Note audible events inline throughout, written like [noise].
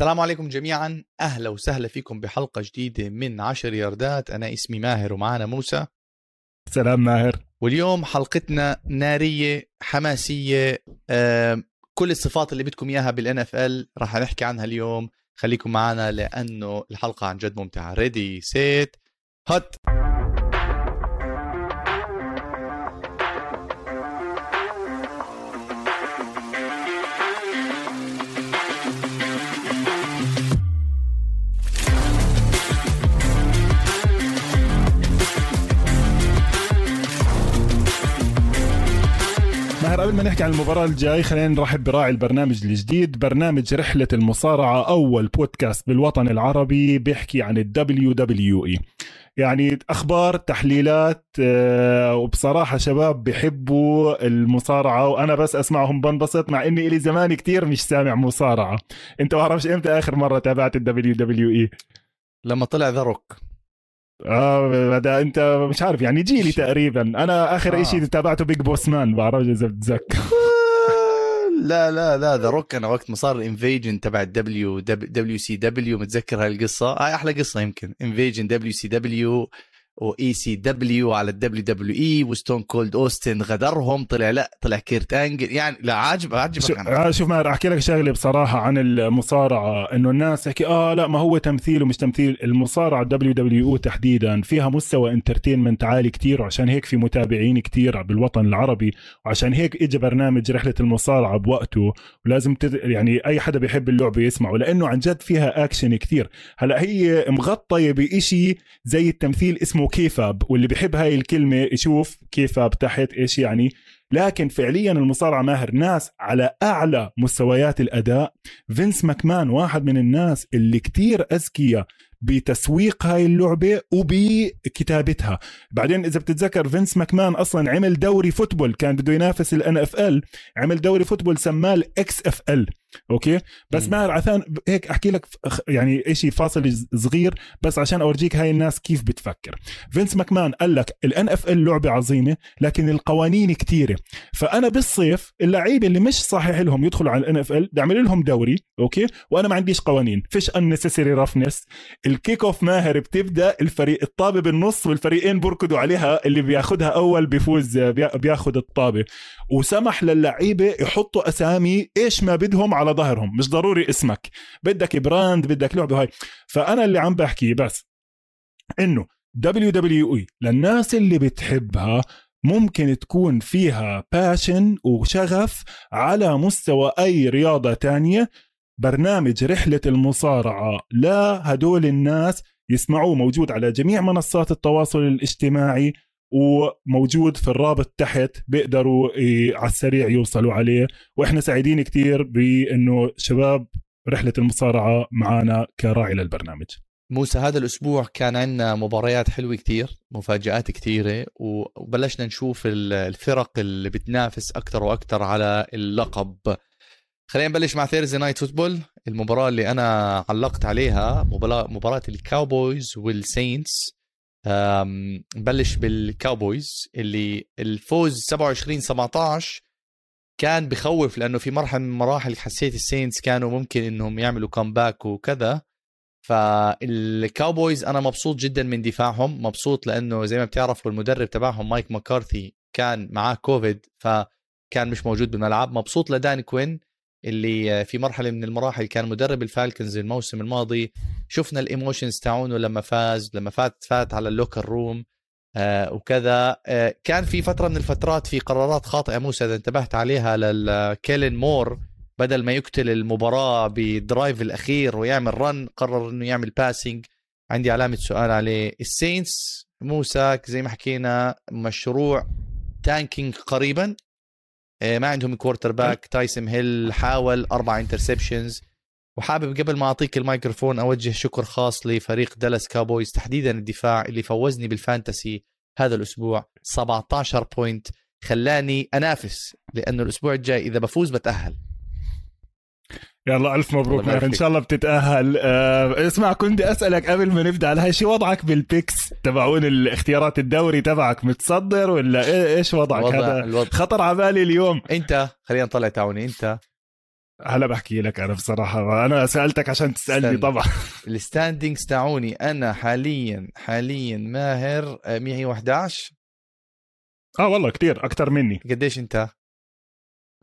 السلام عليكم جميعا. أهلا وسهلا فيكم بحلقة جديدة من عشر ياردات. أنا اسمي ماهر ومعنا موسى. سلام ماهر. واليوم حلقتنا نارية حماسية آه، كل الصفات اللي بدكم إياها بال NFL راح نحكي عنها اليوم. خليكم معنا لأنه الحلقة عن جد ممتعة. ready set hut قبل ما نحكي عن المباراة الجاي خلينا نرحب براعي البرنامج الجديد برنامج رحلة المصارعة أول بودكاست بالوطن العربي بيحكي عن WWE يعني أخبار تحليلات آه، وبصراحة شباب بيحبوا المصارعة وأنا بس أسمعهم بنبسط مع إني إلي زمان كتير مش سامع مصارعة. أنت ما إمتى آخر مرة تابعت WWE لما طلع The Rock. آه هذا أنت مش عارف يعني جيلي تقريبا. أنا آخر آه. شيء تابعته Big Boss Man بعرف إذا بتذكر. [laughs] لا لا لا The Rock أنا وقت ما صار ال invasion تبع ال W WCW متذكر هاي القصة هاي أحلى قصة يمكن. invasion WCW و ECW على ال WWE و Stone Cold Austin غدرهم طلع لا طلع Kurt Angle. يعني لا عاجب عاجبك. آه، شوف ما أحكي لك شغلة بصراحة عن المصارعة إنه الناس تحكي آه لا ما هو تمثيل ومش تمثيل. المصارعة WW تحديدا فيها مستوى entertainment عالي كتير وعشان هيك في متابعين كتير بالوطن العربي وعشان هيك اجى برنامج رحلة المصارعة بوقته ولازم تد... يعني أي حدا بيحب اللعبه يسمعه لأنه عن جد فيها اكشن كتير. هلأ هي مغطية بإشي زي التمثيل اسمه kayfabe واللي بيحب هاي الكلمة يشوف kayfabe تحت إيش يعني. لكن فعليا المصارعة ماهر. ناس على أعلى مستويات الأداء. Vince McMahon واحد من الناس اللي كتير أذكياء بتسويق هاي اللعبة وبكتابتها. بعدين إذا بتتذكر Vince McMahon أصلا عمل دوري football. كان بده ينافس ال NFL عمل دوري football سماه ال XFL okay؟ بس مم. ماهر عشان هيك أحكي لك يعني شيء فاصل صغير بس عشان أورجيك هاي الناس كيف بتفكر. Vince McMahon قال لك ال NFL لعبة عظيمة لكن القوانين كتيرة. فأنا بالصيف اللعيبة اللي مش صحيح لهم يدخلوا على ال NFL بدي اعمل لهم دوري okay؟ وأنا ما عنديش قوانين. فيش unnecessary roughness ال kick off ماهر بتبدأ الفريق الطابة بالنص والفريقين بركضوا عليها اللي بياخدها أول بيفوز بيا- بياخد الطابة. وسمح للعيبة يحطوا أسامي إيش ما بدهم على ظهرهم مش ضروري اسمك. بدك brand بدك لعبة هاي. فأنا اللي عم بحكي بس إنه WWE للناس اللي بتحبها ممكن تكون فيها passion وشغف على مستوى أي رياضة تانية. برنامج رحلة المصارعة لهدول الناس يسمعوه موجود على جميع منصات التواصل الاجتماعي. وموجود في الرابط تحت بيقدروا على السريع يوصلوا عليه. وإحنا سعيدين كتير بإنه شباب رحلة المصارعة معنا كراعي للبرنامج. موسى هذا الأسبوع كان عندنا مباريات حلوة كتير مفاجآت كتيرة وبلشنا نشوف ال- الفرق اللي بتنافس أكثر وأكثر على اللقب. خلينا نبلش مع Thursday Night Football المباراة اللي أنا علقت عليها مباراه مباراة ال Cowboys وال Saints أم، نبلش بال Cowboys اللي الفوز 27 17 كان بخوف لأنه في مرحلة من المراحل حسيت ال Saints كانوا ممكن إنهم يعملوا comeback وكذا. فال Cowboys أنا مبسوط جدا من دفاعهم مبسوط لأنه زي ما بتعرفوا المدرب تبعهم Mike McCarthy كان معاه كوفيد فكان مش موجود بالملعب. مبسوط ل Dan Quinn اللي في مرحلة من المراحل كان مدرب ال Falcons الموسم الماضي. شفنا ال emotions تاعونه لما فاز لما فات فات على ال locker room آه وكذا. آه كان في فترة من الفترات في قرارات خاطئة موسى إذا انتبهت عليها لل Kellen Moore بدل ما يقتل المباراة بال drive الأخير ويعمل run قرر إنه يعمل passing عندي علامة سؤال عليه. ال Saints موسى زي ما حكينا مشروع tanking قريبا؟ ما عندهم quarterback Taysom Hill حاول أربع interceptions وحابب قبل ما أعطيك الميكروفون أوجه شكر خاص لفريق Dallas Cowboys تحديدا الدفاع اللي فوزني بال fantasy هذا الأسبوع. 17 point خلاني أنافس لأنه الأسبوع الجاي إذا بفوز بتأهل. يلا ألف مبروك ماهر. إن. شاء الله بتتأهل. آه اسمع كنت بدي أسألك قبل ما نبدأ على هاي شو وضعك بال picks تبعون الاختيارات الدوري تبعك متصدر ولا إيه؟ إيش وضعك الوضع هذا؟ الوضع خطر على بالي اليوم. أنت خلينا نطلع تعاوني أنت. هلا بحكي لك أنا بصراحة. أنا سألتك عشان تسألني. طبعا. [laughs] ال standings تاعوني أنا حاليا حاليا ماهر آه، 111 آه والله كتير أكثر مني. قديش أنت؟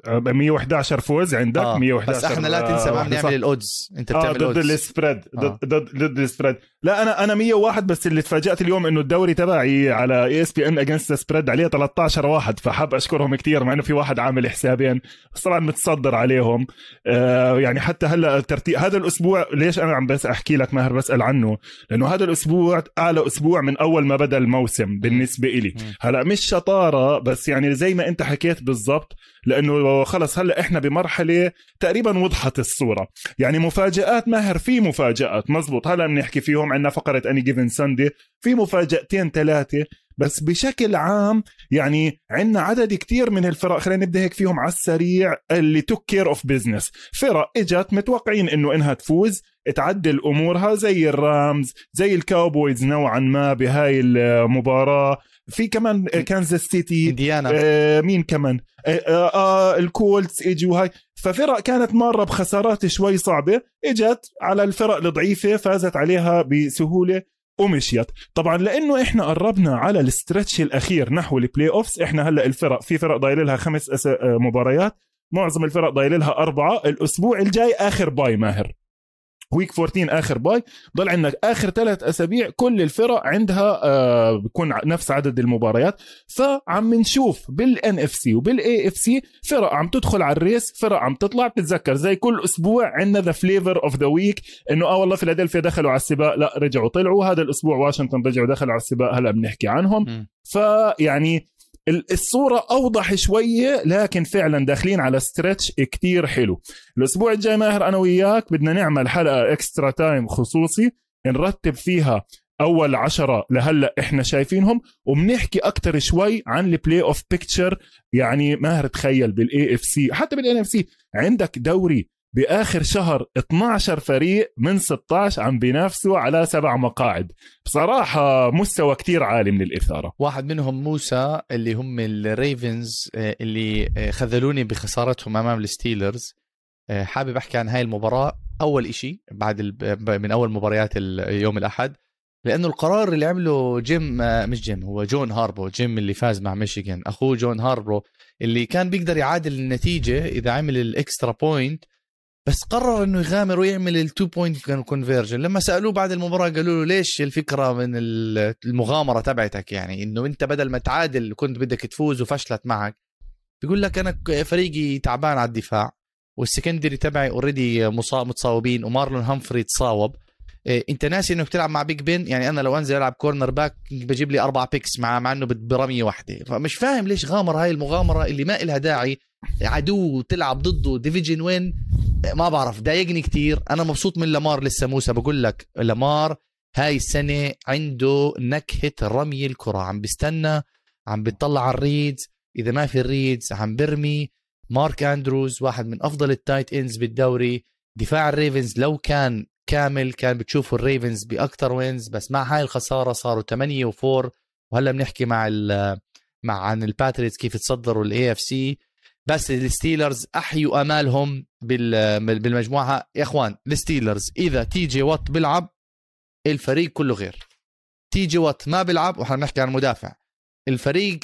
آه، 111 فوز عندك آه. 111 بس إحنا لا تنسى آه، ما صح. بنعمل ال odds أنت آه بتعمل ضد odds ال spread آه. ضد ضد ضد ال spread لا أنا أنا 101 بس اللي تفاجأت اليوم إنه الدوري تبعي على ESPN against spread عليه 13 واحد فحاب أشكرهم كثير مع إنه في واحد عامل حسابين بس طبعا متصدر عليهم آه يعني حتى هلأ الترتيب هذا الأسبوع ليش أنا عم بس أحكي لك ماهر بسأل عنه لأنه هذا الأسبوع أعلى أسبوع من أول ما بدأ الموسم بالنسبة مم. هلأ مش شطارة بس يعني زي ما أنت حكيت بالضبط لأنه خلص هلأ إحنا بمرحلة تقريبا وضحت الصورة. يعني مفاجآت ماهر في مفاجآت مزبوط. هلأ بنحكي فيهم عندنا فقرة Any Given Sunday في مفاجأتين ثلاثة بس بشكل عام يعني عندنا عدد كتير من الفرق. خلينا نبدأ هيك فيهم على السريع اللي took care of business فرق إجت متوقعين إنه إنها تفوز. تعدل أمورها زي الرامز زي الكاوبويز نوعا ما بهاي المباراة. في كمان كانزاس سيتي إنديانا. آه مين كمان؟ آه آه آه الكولتس اجوا هاي ففرق كانت مارة بخسارات شوي صعبة. إجت على الفرق الضعيفة فازت عليها بسهولة ومشيت. طبعا لأنه إحنا قربنا على ال stretch الأخير نحو ال playoffs إحنا هلأ الفرق في فرق ضايل لها خمس. آه، مباريات. معظم الفرق ضايل لها أربعة. الأسبوع الجاي آخر bye ماهر. week 14 آخر bye ضل عندك آخر ثلاث أسابيع كل الفرق عندها آه بكون نفس عدد المباريات. فعم نشوف بال NFC وبال AFC فرق عم تدخل على ال race فرق عم تطلع. بتتذكر زي كل أسبوع عندنا the flavor of the week إنه آه والله فيلادلفيا دخلوا على السباق. لا رجعوا طلعوا. هذا الأسبوع واشنطن رجعوا دخلوا على السباق. هلا بنحكي عنهم. فيعني الصورة أوضح شوية لكن فعلا داخلين على stretch كتير حلو. الأسبوع الجاي ماهر أنا وياك بدنا نعمل حلقة extra time خصوصي نرتب فيها أول عشرة لهلأ إحنا شايفينهم وبنحكي أكتر شوي عن ال playoff picture يعني ماهر تخيل بال AFC حتى بال NFC عندك دوري بآخر شهر 12 فريق من 16 عم بينافسوا على سبع مقاعد. بصراحة مستوى كتير عالي من الإثارة. واحد منهم موسى اللي هم الريفنز آه، اللي آه، خذلوني بخسارتهم أمام الستيلرز. آه، حابب أحكي عن هاي المباراة. أول إشي بعد من أول مباريات يوم الأحد لأنه القرار اللي عمله جيم مش جيم هو جون هاربو جيم اللي فاز مع ميشيغان أخوه جون هاربو اللي كان بيقدر يعادل النتيجة إذا عمل ال extra point. بس قرر إنه يغامر ويعمل ال two-point conversion لما سألوه بعد المباراة قالوا له ليش الفكرة من ال- المغامرة تبعتك يعني؟ إنه أنت بدل ما تعادل كنت بدك تفوز وفشلت معك. بيقول لك أنا فريقي تعبان على الدفاع وال secondary تبعي already متصاوبين ومارلون هامفري تصاوب. إيه، أنت ناسي إنك تلعب مع بيج بن يعني أنا لو أنزل ألعب cornerback بجيب لي أربع picks مع مع إنه برميه واحدة. فمش فاهم ليش غامر هاي المغامرة اللي ما إلها داعي عدو تلعب ضده ديفيجن وين؟ ما بعرف ضايقني كتير. أنا مبسوط من لامار لسه موسى بقول لك. لامار هاي السنة عنده نكهة رمي الكرة. عم بيستنى عم بيطلع على ال reads. إذا ما في ال reads عم برمي. مارك أندروز واحد من أفضل ال tight ends بالدوري. دفاع الريفنز لو كان كامل كان بتشوفوا الريفنز باكثر wins بس مع هاي الخسارة صاروا 8 و4 وهلأ بنحكي مع مع عن الباتريتس كيف تصدروا ال AFC بس الستيلرز أحيوا أمالهم بال- بالمجموعة. يا إخوان الستيلرز إذا تي جي وات بيلعب الفريق كله غير. تي جي وات ما بيلعب وإحنا بنحكي عن مدافع الفريق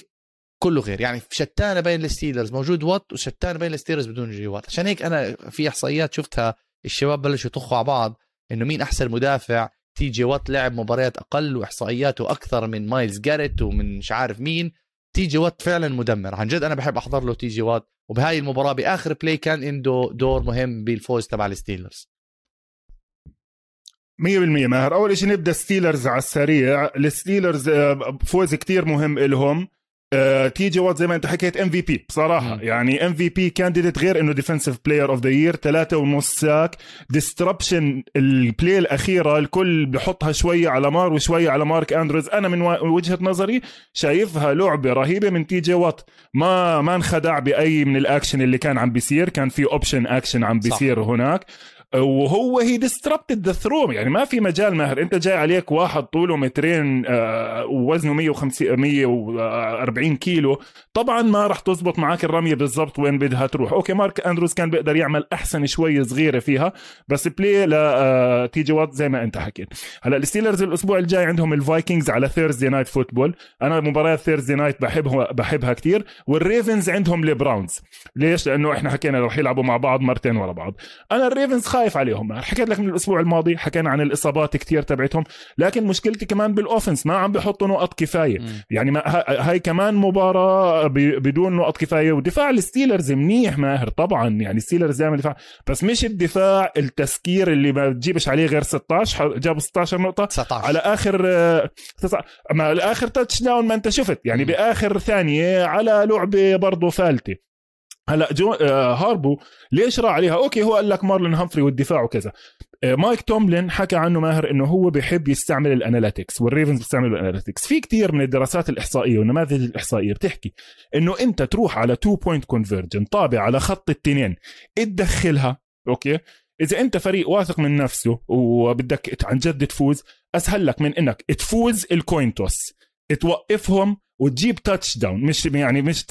كله غير. يعني شتانه بين الستيلرز موجود وات وشتانه بين الستيلرز بدون جي وات. عشان هيك أنا في إحصائيات شفتها الشباب بلشوا يطخوا على بعض إنه مين أحسن مدافع؟ تي جي وات لعب مباريات أقل وإحصائياته أكثر من مايلز جاريت ومن مش عارف مين. تي جي وات فعلا مدمر. عن جد أنا بحب أحضر له تي جي وات. وبهاي المباراة بآخر play كان عنده دور مهم بالفوز تبع الستيلرز. 100% ماهر. أول شيء نبدأ ستيلرز على السريع. الستيلرز آه، فوز كتير مهم لهم تي جي وات زي ما انت حكيت MVP بصراحة مم. يعني MVP candidate غير إنه defensive player of the year ثلاثة ونص sack. disruption ال play الأخيرة الكل بحطها شوية على لامار وشوية على مارك أندروز. أنا من وجهة نظري شايفها لعبة رهيبة من تي جي وات. ما ما انخدع بأي من الأكشن اللي كان عم بيصير. كان في option action عم صح. بيصير هناك. وهو he disrupted the throw يعني ما في مجال ماهر. انت جاي عليك واحد طوله مترين آه، ووزنه 150 140 كيلو. طبعا ما راح تزبط معك الرمية بالضبط وين بدها تروح. أوكي مارك أندروز كان بيقدر يعمل أحسن شوي صغيرة فيها بس play ل تي جي وات زي ما انت حكيت. هلا الستيلرز الأسبوع الجاي عندهم الفايكنجز على Thursday night football أنا مباريات Thursday night بحبها بحبها كثير والريفنز عندهم البراونز ليش؟ لأنه إحنا حكينا رح يلعبوا مع بعض مرتين ورا بعض. أنا الريفنز خايف عليهم. حكيت لك من الأسبوع الماضي حكينا عن الإصابات كثير تبعتهم لكن مشكلتي كمان بال offense ما عم بحطوا نقط كفاية. يعني ما هاي كمان مباراة بدون نقط كفاية ودفاع الستيلرز منيح ماهر طبعا يعني الستيلرز دائما دفاع بس مش الدفاع التسكير اللي ما بتجيبش عليه غير 16 جابوا 16 نقطه 19 على آخر ما الآخر touchdown ما أنت شفت. يعني مم. بآخر ثانية على لعبة برضه فالتة. هلا جون آه هاربو ليش راح عليها؟ أوكي هو قال لك مارلون همفري والدفاع وكذا. آه مايك توملين حكى عنه ماهر إنه هو بيحب يستعمل ال analytics والريفنز بيستعملوا ال analytics في كتير من الدراسات الإحصائية والنماذج الإحصائية بتحكي إنه أنت تروح على two-point conversion طابع على خط التنين تدخلها أوكي؟ إذا أنت فريق واثق من نفسه وبدك عن جد تفوز أسهل لك من إنك تفوز ال coin toss توقفهم وتجيب touchdown مش يعني مش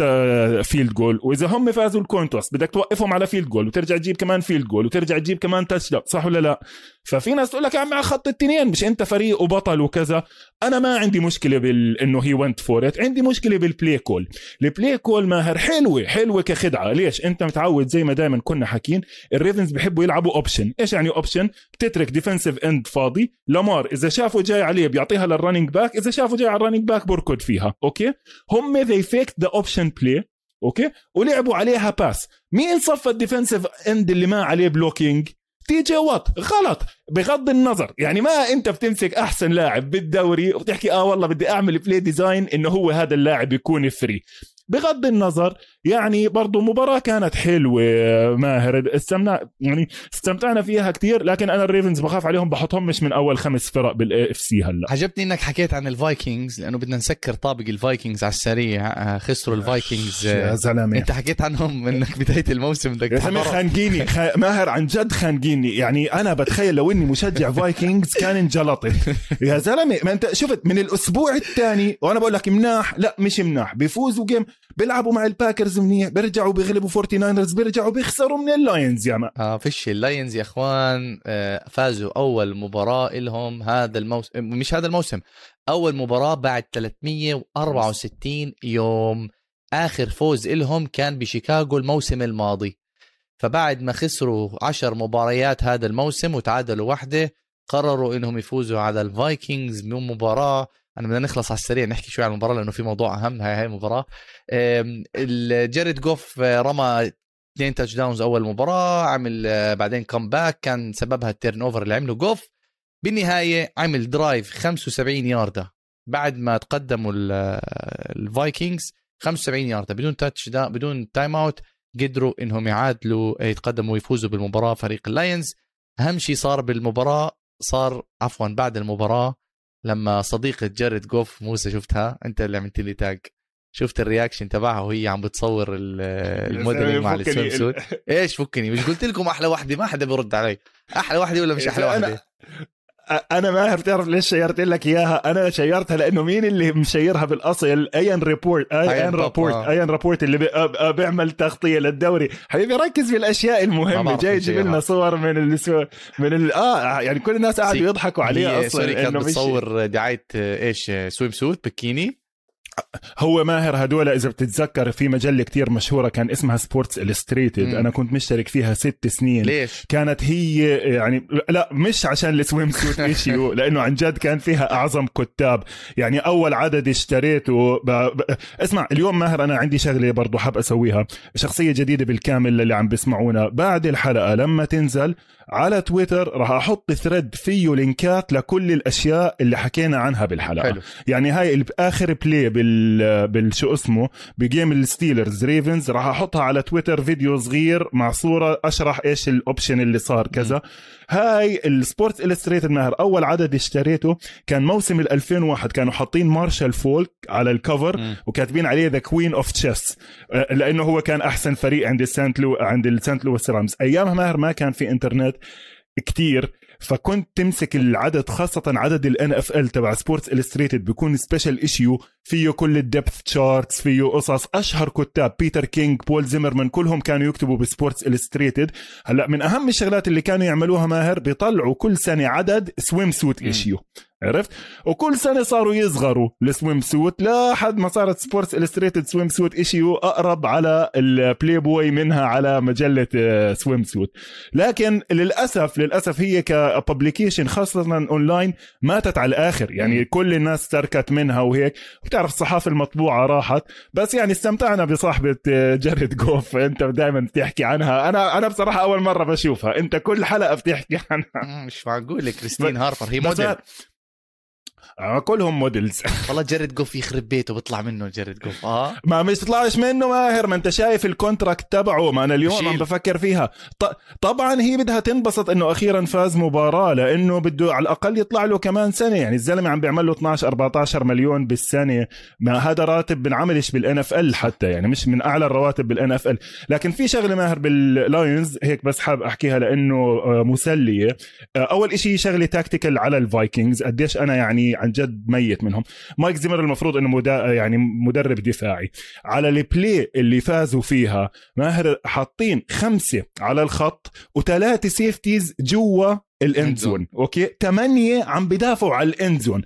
field goal وإذا هم فازوا الcoin toss بدك توقفهم على field goal وترجع تجيب كمان field goal وترجع تجيب كمان touchdown صح ولا لا؟ ففي ناس تقول لك يا عم على خط ال two مش أنت فريق وبطل وكذا. أنا ما عندي مشكلة بال إنه he went for it عندي مشكلة بال play call ال play call ماهر حلوة حلوة كخدعة. ليش؟ أنت متعود زي ما دائما كنا حاكين الريفنز بيحبوا يلعبوا option إيش يعني option بتترك defensive end فاضي. لامار إذا شافوا جاي عليه بيعطيها لل running back إذا شافوا جاي على ال running back بركض فيها. أوكي؟ هم they faked the option play. أوكي؟ ولعبوا عليها pass مين صفى ال defensive end اللي ما عليه blocking تي جي وات غلط. بغض النظر. يعني ما انت بتمسك احسن لاعب بالدوري وبتحكي آه والله بدي اعمل play design إنه هو هذا اللاعب يكون free بغض النظر يعني برضو مباراة كانت حلوة ماهر. استمتع يعني استمتعنا فيها كتير لكن أنا الريفنز بخاف عليهم بحطهم مش من أول خمس فرق بال AFC هلأ. عجبني إنك حكيت عن الفايكنجز لأنه بدنا نسكر طابق الفايكنجز على السريع. آه، خسروا الفايكنجز يا آه، زلمة. أنت حكيت عنهم إنك بداية الموسم بدك خانقيني. خ... ماهر عن جد خانقيني. يعني أنا بتخيل لو إني مشجع فايكنجز كان انجلطت. يا زلمة ما أنت شفت من الأسبوع الثاني وأنا بقول لك مناح لأ مش مناح. بيفوزوا game بيلعبوا مع الباكرز منيح بيرجعوا بيغلبوا فورتي ناينرز بيرجعوا بيخسروا من اللاينز يا ما. آه فيش اللاينز يا إخوان آه فازوا أول مباراة لهم هذا الموسم مش هذا الموسم أول مباراة بعد 364 يوم آخر فوز لهم كان بشيكاغو الموسم الماضي. فبعد ما خسروا عشر مباريات هذا الموسم وتعادلوا واحدة قرروا إنهم يفوزوا على الفايكنجز من مباراة أنا بدنا نخلص على السريع نحكي شوي عن المباراة لأنه في موضوع أهم هاي هاي المباراة. جاريد جوف آه، رمى اثنين touchdowns أول مباراة عمل آه، بعدين comeback كان سببها ال turnover اللي عمله جوف بالنهاية عمل درايف 75 ياردة. بعد ما تقدموا ال- آه، الفايكنجز 75 ياردة. بدون تاتش دا بدون تايم اوت قدروا إنهم يعادلوا يتقدموا ويفوزوا بالمباراة فريق اللاينز أهم شيء صار بالمباراة صار عفوا بعد المباراة لما صديقة جاريد جوف موسى شفتها أنت اللي عملت لي تاج شفت الرياكشن تبعها وهي عم بتصور ال- الموديلنج مع السويم سوت [laughs] إيش فكني؟ مش قلت لكم أحلى وحده ما حدا بيرد علي. أحلى وحده ولا مش أحلى أنا- وحده أنا ماهر بتعرف ليش share ت لك إياها. أنا شيرتها لأنه مين اللي مشيرها بالأصل؟ إيان رابوبورت. إيان رابوبورت آه. إيان رابوبورت اللي بي- بيعمل تغطية للدوري. حبيبي ركز في الأشياء ما المهمه جاي يجيب. لنا صور من السو... من ال... آه يعني كل الناس قاعدوا يضحكوا عليه هي أصلا sorry كانت إنه مش- بتصور دعاية إيش؟ swimsuit بكيني. هو ماهر هدول إذا بتتذكر في مجلة كتير مشهورة كان اسمها سبورتس إلستريتد. أنا كنت مشترك فيها ست سنين. ليش؟ كانت هي يعني لا مش عشان ال swimsuit [laughs] issue لأنه عن جد كان فيها أعظم كتاب. يعني أول عدد اشتريته ب... ب... اسمع اليوم ماهر أنا عندي شغلة برضو حاب أسويها. شخصية جديدة بالكامل اللي عم بيسمعونا. بعد الحلقة لما تنزل على تويتر راح أحط thread فيه link ات لكل الأشياء اللي حكينا عنها بالحلقة. حلو. يعني هاي آخر بلاي بال بالشو اسمه بجيم الستيلرز. ريفنز راح أحطها على تويتر فيديو صغير مع صورة أشرح إيش ال option اللي صار كذا. هاي السبورتس إلستريتد ماهر أول عدد اشتريته كان موسم ال 2001 كانوا حاطين مارشال فولك على ال cover. وكاتبين عليه the queen of chess لأنه هو كان أحسن فريق عند السانت لو عند السانت لويس رامز أيامها ماهر ما كان في إنترنت كتير فكنت تمسك العدد خاصة عدد ال NFL تبع سبورتس إلستريتد بيكون special issue فيه كل ال depth charts فيه قصص. أشهر كتاب بيتر كينج بول زيمرمان كلهم كانوا يكتبوا بسبورتس إلستريتد هلأ من أهم الشغلات اللي كانوا يعملوها ماهر بيطلعوا كل سنة عدد swimsuit. issue عرفت؟ وكل سنة صاروا يصغروا ال swimsuit لحد ما صارت سبورتس إلستريتد swimsuit issue أقرب على البلاي بوي منها على مجلة swimsuit لكن للأسف للأسف هي ك publication خاصة اونلاين ماتت على الآخر. يعني. كل الناس تركت منها وهيك. بتعرف الصحافة المطبوعة راحت بس يعني استمتعنا بصاحبة جاريد جوف. انت دائما بتحكي عنها. أنا أنا بصراحة أول مرة بشوفها. انت كل حلقة بتحكي عنها. مش معقول كريستين هاربر هي موديل آه، كلهم models [laughs] والله جرد جوف يخرب بيته بيطلع منه جرد جوف. آه. ما مش تطلعش منه ماهر ما انت شايف ال contract تبعه ما أنا اليوم. عم بفكر فيها. ط... طبعا هي بدها تنبسط إنه أخيرا فاز مباراة لأنه بده على الأقل يطلع له كمان سنة. يعني الزلمة عم بيعمل له 12 14 مليون بالسنة. ما هذا راتب بنعملش بال NFL حتى يعني مش من أعلى الرواتب بال NFL لكن في شغلة ماهر باللايونز هيك بس حاب أحكيها لأنه آه، مسلية. آه، أول إشي شغلة tactical على الفايكنجز. قديش أنا يعني عن جد ميت منهم. مايك زيمر المفروض إنه مدا... يعني مدرب دفاعي. على ال play اللي فازوا فيها ماهر حاطين خمسة على الخط وثلاثة safeties جوا ال end zone أوكي؟ ثمانية عم بدافعوا على ال end zone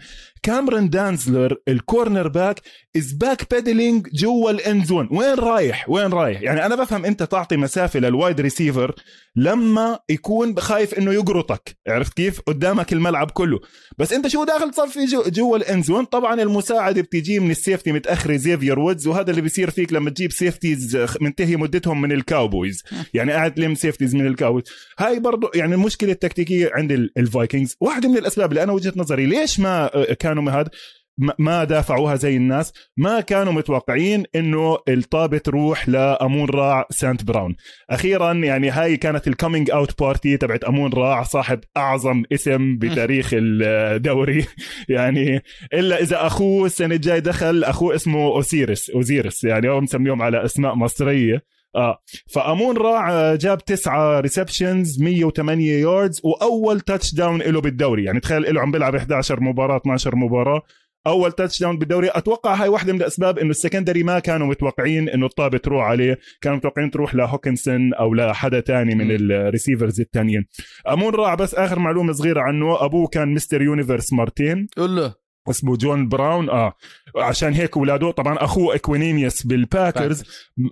كامرون دانزلر ال cornerback is backpedaling جوا ال end zone وين رايح؟ وين رايح؟ يعني أنا بفهم أنت تعطي مسافة لل wide receiver لما يكون خايف إنه يقرطك. عرفت كيف؟ قدامك الملعب كله. بس أنت شو داخل تصفي جو جوا ال end zone طبعا المساعده بتيجي من ال safety متاخره زيفير وودز وهذا اللي بيصير فيك لما تجيب safeties منتهي مدتهم من الكاوبويز يعني قاعد تلم safeties من الكاوبويز هاي برضو يعني المشكلة التكتيكية عند ال- الفايكنجز واحدة من الأسباب اللي أنا وجهة نظري ليش ما آه، كانوا هذا ما- دافعوها زي الناس. ما كانوا متوقعين إنه الطابه تروح لأمون راع سانت براون. أخيرا يعني هاي كانت ال coming out party تبعت أمون راع صاحب أعظم اسم بتاريخ الدوري. [laughs] يعني إلا إذا أخوه السنة الجاي دخل أخوه اسمه اوسيرس أوزيرس. يعني هو مسميهم على أسماء مصرية. آه. فأمون راع آه، جاب تسعة receptions 108 yards وأول touchdown له بالدوري. يعني تخيل له عم بيلعب 11 مباراة 12 مباراة. أول touchdown بالدوري. أتوقع هاي واحدة من الأسباب إنه ال secondary ما كانوا متوقعين إنه الطابة تروح عليه. كانوا متوقعين تروح لهوكنسون أو لحدا تاني من. ال receivers التانيين. أمون راع بس آخر معلومة صغيرة عنه. أبوه كان Mr. Universe مرتين قول له. اسمه جون براون. آه. عشان هيك اولاده طبعا أخوه إكوينيميوس بالباكرز.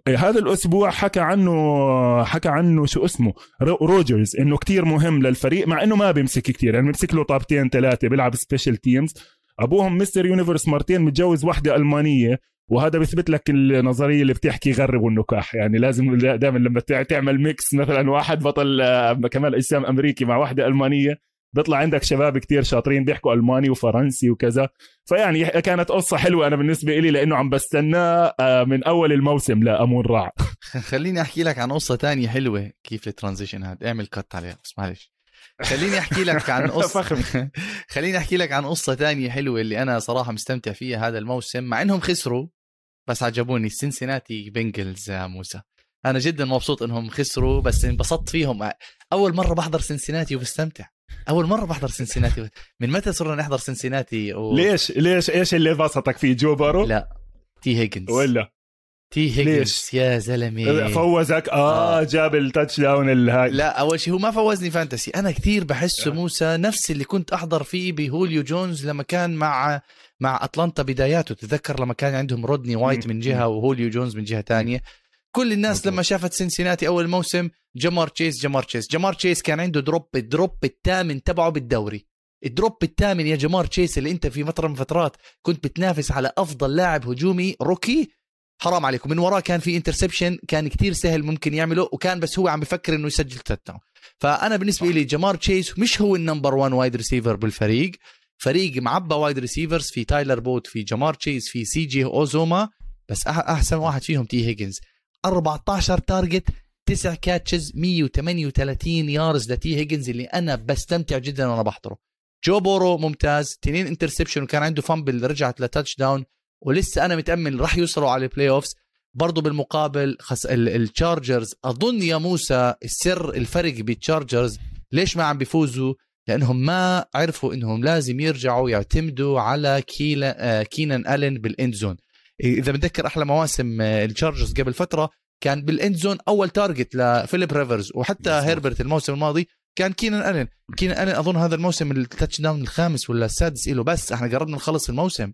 هذا الأسبوع حكى عنه حكى عنه شو اسمه؟ رو- روجرز إنه كتير مهم للفريق مع إنه ما بيمسك كتير. يعني بيمسك له طابتين ثلاثة بيلعب special teams أبوهم Mr. Universe مرتين متجوز واحدة ألمانية وهذا بيثبت لك النظرية اللي بتحكي غربوا النكاح. يعني لازم دائما لما تع- تعمل mix مثلا واحد بطل آه، كمال أجسام أمريكي مع واحدة ألمانية. بيطلع عندك شباب كتير شاطرين بيحكوا ألماني وفرنسي وكذا. فيعني كانت قصة حلوة أنا بالنسبة لي لأنه عم بستناه آه، من أول الموسم لامون راع [laughs] خليني أحكي لك عن قصة تانية حلوة. كيف ال transition هذا اعمل cut عليها بس معلش. خليني أحكي لك [laughs] عن قصة. [laughs] خليني أحكي لك عن قصة تانية حلوة اللي أنا صراحة مستمتع فيها هذا الموسم. مع إنهم خسروا بس عجبوني. السنسناتي بنجلز يا موسى. أنا جدا مبسوط إنهم خسروا بس انبسطت فيهم. أول مرة بحضر سنسناتي وبستمتع. أول مرة بحضر سنسناتي من متى صرنا نحضر سنسناتي و... ليش ليش إيش اللي بسطك فيه جو بورو لا. تي هيجنز. ولا؟ تي هيجنز. ليش؟ يا زلمة. فوزك؟ آه, آه. جاب ال touchdown الهاي. لا أول شيء هو ما فوزني fantasy. أنا كثير بحسه آه. موسى نفس اللي كنت أحضر فيه بهوليو جونز لما كان مع مع أتلانتا بداياته. تذكر لما كان عندهم رودي وايت. من جهة وهوليو جونز من جهة تانية. كل الناس. لما شافت سنسيناتي أول موسم جمار تشيس جمار تشيس. جمار تشيس كان عنده drop ال drop الثامن تبعه بالدوري. ال drop الثامن يا جمار تشيس اللي أنت في فترة من فترات كنت بتنافس على أفضل لاعب هجومي rookie. حرام عليكم. من وراه كان في interception كان كتير سهل ممكن يعمله وكان بس هو عم بفكر إنه يسجل touchdown فأنا بالنسبة لي جمار تشيس مش هو ال number 1 wide receiver بالفريق. فريق معبى wide receivers في تايلر بويد في جمار تشيز في سي جي أوزوما. بس أحسن واحد فيهم تي هيجنز 14 target 9 catches 138 yards لتي هيجنز اللي أنا بستمتع جدا وأنا بحضره. جو بورو ممتاز تنين interception وكان عنده fumble رجعت ل touchdown ولسه أنا متأمل راح يوصلوا على ال playoffs برضه بالمقابل خس... ال- التشارجرز أظن يا موسى السر الفرق بالتشارجرز ليش ما عم بيفوزوا؟ لأنهم ما عرفوا إنهم لازم يرجعوا يعتمدوا على كيلا... كينان الين بال end zone إذا بتذكر أحلى مواسم آه، التشارجرز قبل فترة كان بال end zone أول target لفيليب ريفرز وحتى. هيربرت الموسم الماضي كان كينان ألين. كينان ألين أظن هذا الموسم ال touchdown الخامس ولا السادس له بس إحنا قربنا نخلص الموسم.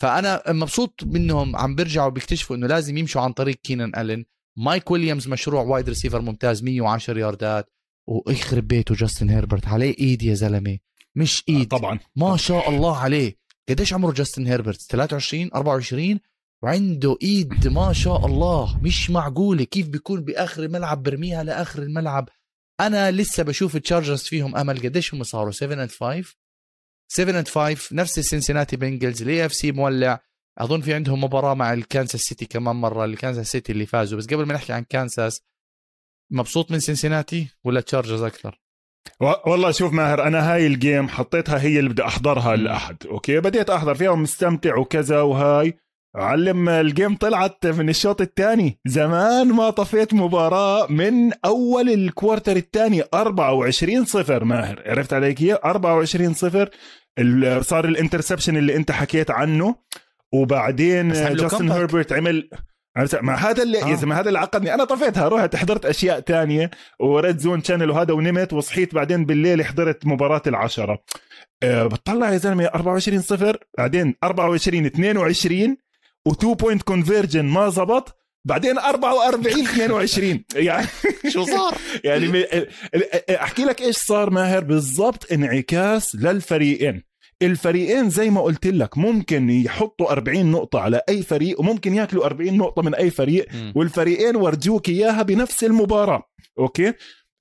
فأنا مبسوط منهم عم بيرجعوا بيكتشفوا إنه لازم يمشوا عن طريق كينان ألين. مايك ويليامز مشروع wide receiver ممتاز 110 ياردات ويخرب بيته جاستن هيربرت عليه إيد يا زلمة. مش إيد. طبعا. ما شاء الله عليه. قديش عمره جاستن هيربرت؟ 23 24 وعنده إيد ما شاء الله مش معقولة كيف بيكون بآخر الملعب برميها لآخر الملعب. أنا لسه بشوف التشارجرز فيهم أمل. قديش هم صاروا؟ 7 and 5 7 and 5 نفس السنسناتي بنجلز. ال AFC مولع. أظن في عندهم مباراة مع الكانساس سيتي كمان مرة الكانساس سيتي اللي فازوا. بس قبل ما نحكي عن كانساس مبسوط من سنسناتي ولا تشارجرز أكثر؟ والله شوف ماهر أنا هاي ال game حطيتها هي اللي بدي أحضرها. الاحد أوكي؟ بديت أحضر فيها ومستمتع وكذا وهاي. علم ال game طلعت من الشوط الثاني. زمان ما طفيت مباراة من أول ال quarter الثاني 24 صفر. ماهر عرفت علي كيف؟ 24 صفر. صار ال interception اللي انت حكيت عنه. وبعدين جاستن. هيربرت عمل ما هذا اللي آه. يا زلمة هذا اللي عقدني. أنا طفيتها رحت حضرت أشياء تانية. و Red Zone channel وهذا ونمت. وصحيت بعدين بالليل حضرت مباراة العشرة. أه بتطلع يا زلمة 24 صفر. بعدين 24 22 و2 point conversion ما زبط بعدين 44 22 [laughs] يعني شو صار؟ [laughs] يعني م- أحكي لك إيش صار ماهر؟ بالضبط انعكاس للفريقين. الفريقين زي ما قلت لك ممكن يحطوا 40 نقطة على أي فريق وممكن ياكلوا 40 نقطة من أي فريق والفريقين ورجوك إياها بنفس المباراة. أوكي؟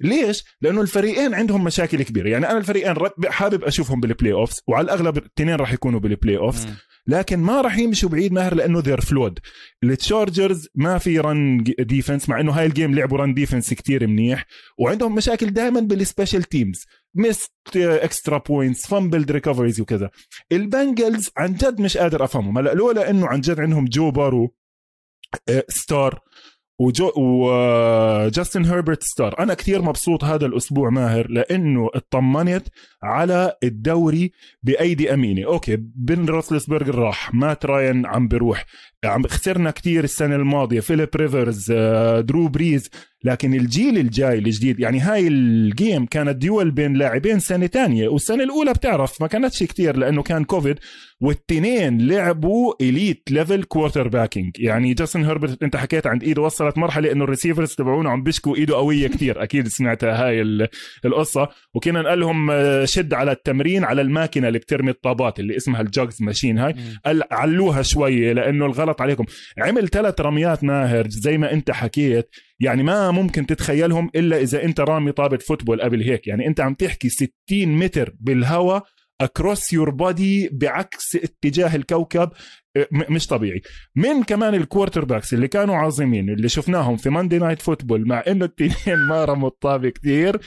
ليش؟ لأنه الفريقين عندهم مشاكل كبيرة. يعني أنا الفريقين حابب أشوفهم بال playoffs وعلى الأغلب الاثنين راح يكونوا بال playoffs لكن ما راح يمشوا بعيد ماهر لأنه they're flawed التشارجرز ما في run defense مع إنه هاي ال game لعبوا run defense كتير منيح وعندهم مشاكل دائما بال special teams missed extra points fumbled recoveries وكذا. البنجلز عن جد مش قادر أفهمهم. هلا لولا إنه عن جد عندهم جو بارو star وجو وجاستن هيربرت star. أنا كثير مبسوط هذا الأسبوع ماهر لأنه اطمنت على الدوري بأيدي أمينة. أوكي بن روثلسبرغ راح مات راين عم بيروح. عم خسرنا كثير السنة الماضية. فيليب ريفرز آه، درو بريز لكن الجيل الجاي الجديد يعني هاي ال game كانت duel بين لاعبين سنة تانية والسنة الأولى بتعرف ما كانتش كتير لأنه كان كوفيد والتنين لعبوا elite level quarterbacking يعني جاستن هيربرت أنت حكيت عند إيده وصلت مرحلة إنه ال receivers تبعونه عم بيشكوا إيده قوية كتير. [laughs] أكيد سمعتها هاي ال- القصة. وكنا قال لهم آه، شد على التمرين على الماكينة اللي بترمي الطابات اللي اسمها ال JUGS machine هاي. قال علوها شوية لأنه الغلط عليكم. عمل ثلاث رميات ماهر زي ما أنت حكيت. يعني ما ممكن تتخيلهم إلا إذا أنت رامي طابة football قبل هيك. يعني أنت عم تحكي 60 متر بالهواء across your body بعكس اتجاه الكوكب م- مش طبيعي. من كمان ال quarterbacks اللي كانوا عظيمين اللي شفناهم في Monday Night Football مع إنه التنين [laughs] ما رموا الطابة كتير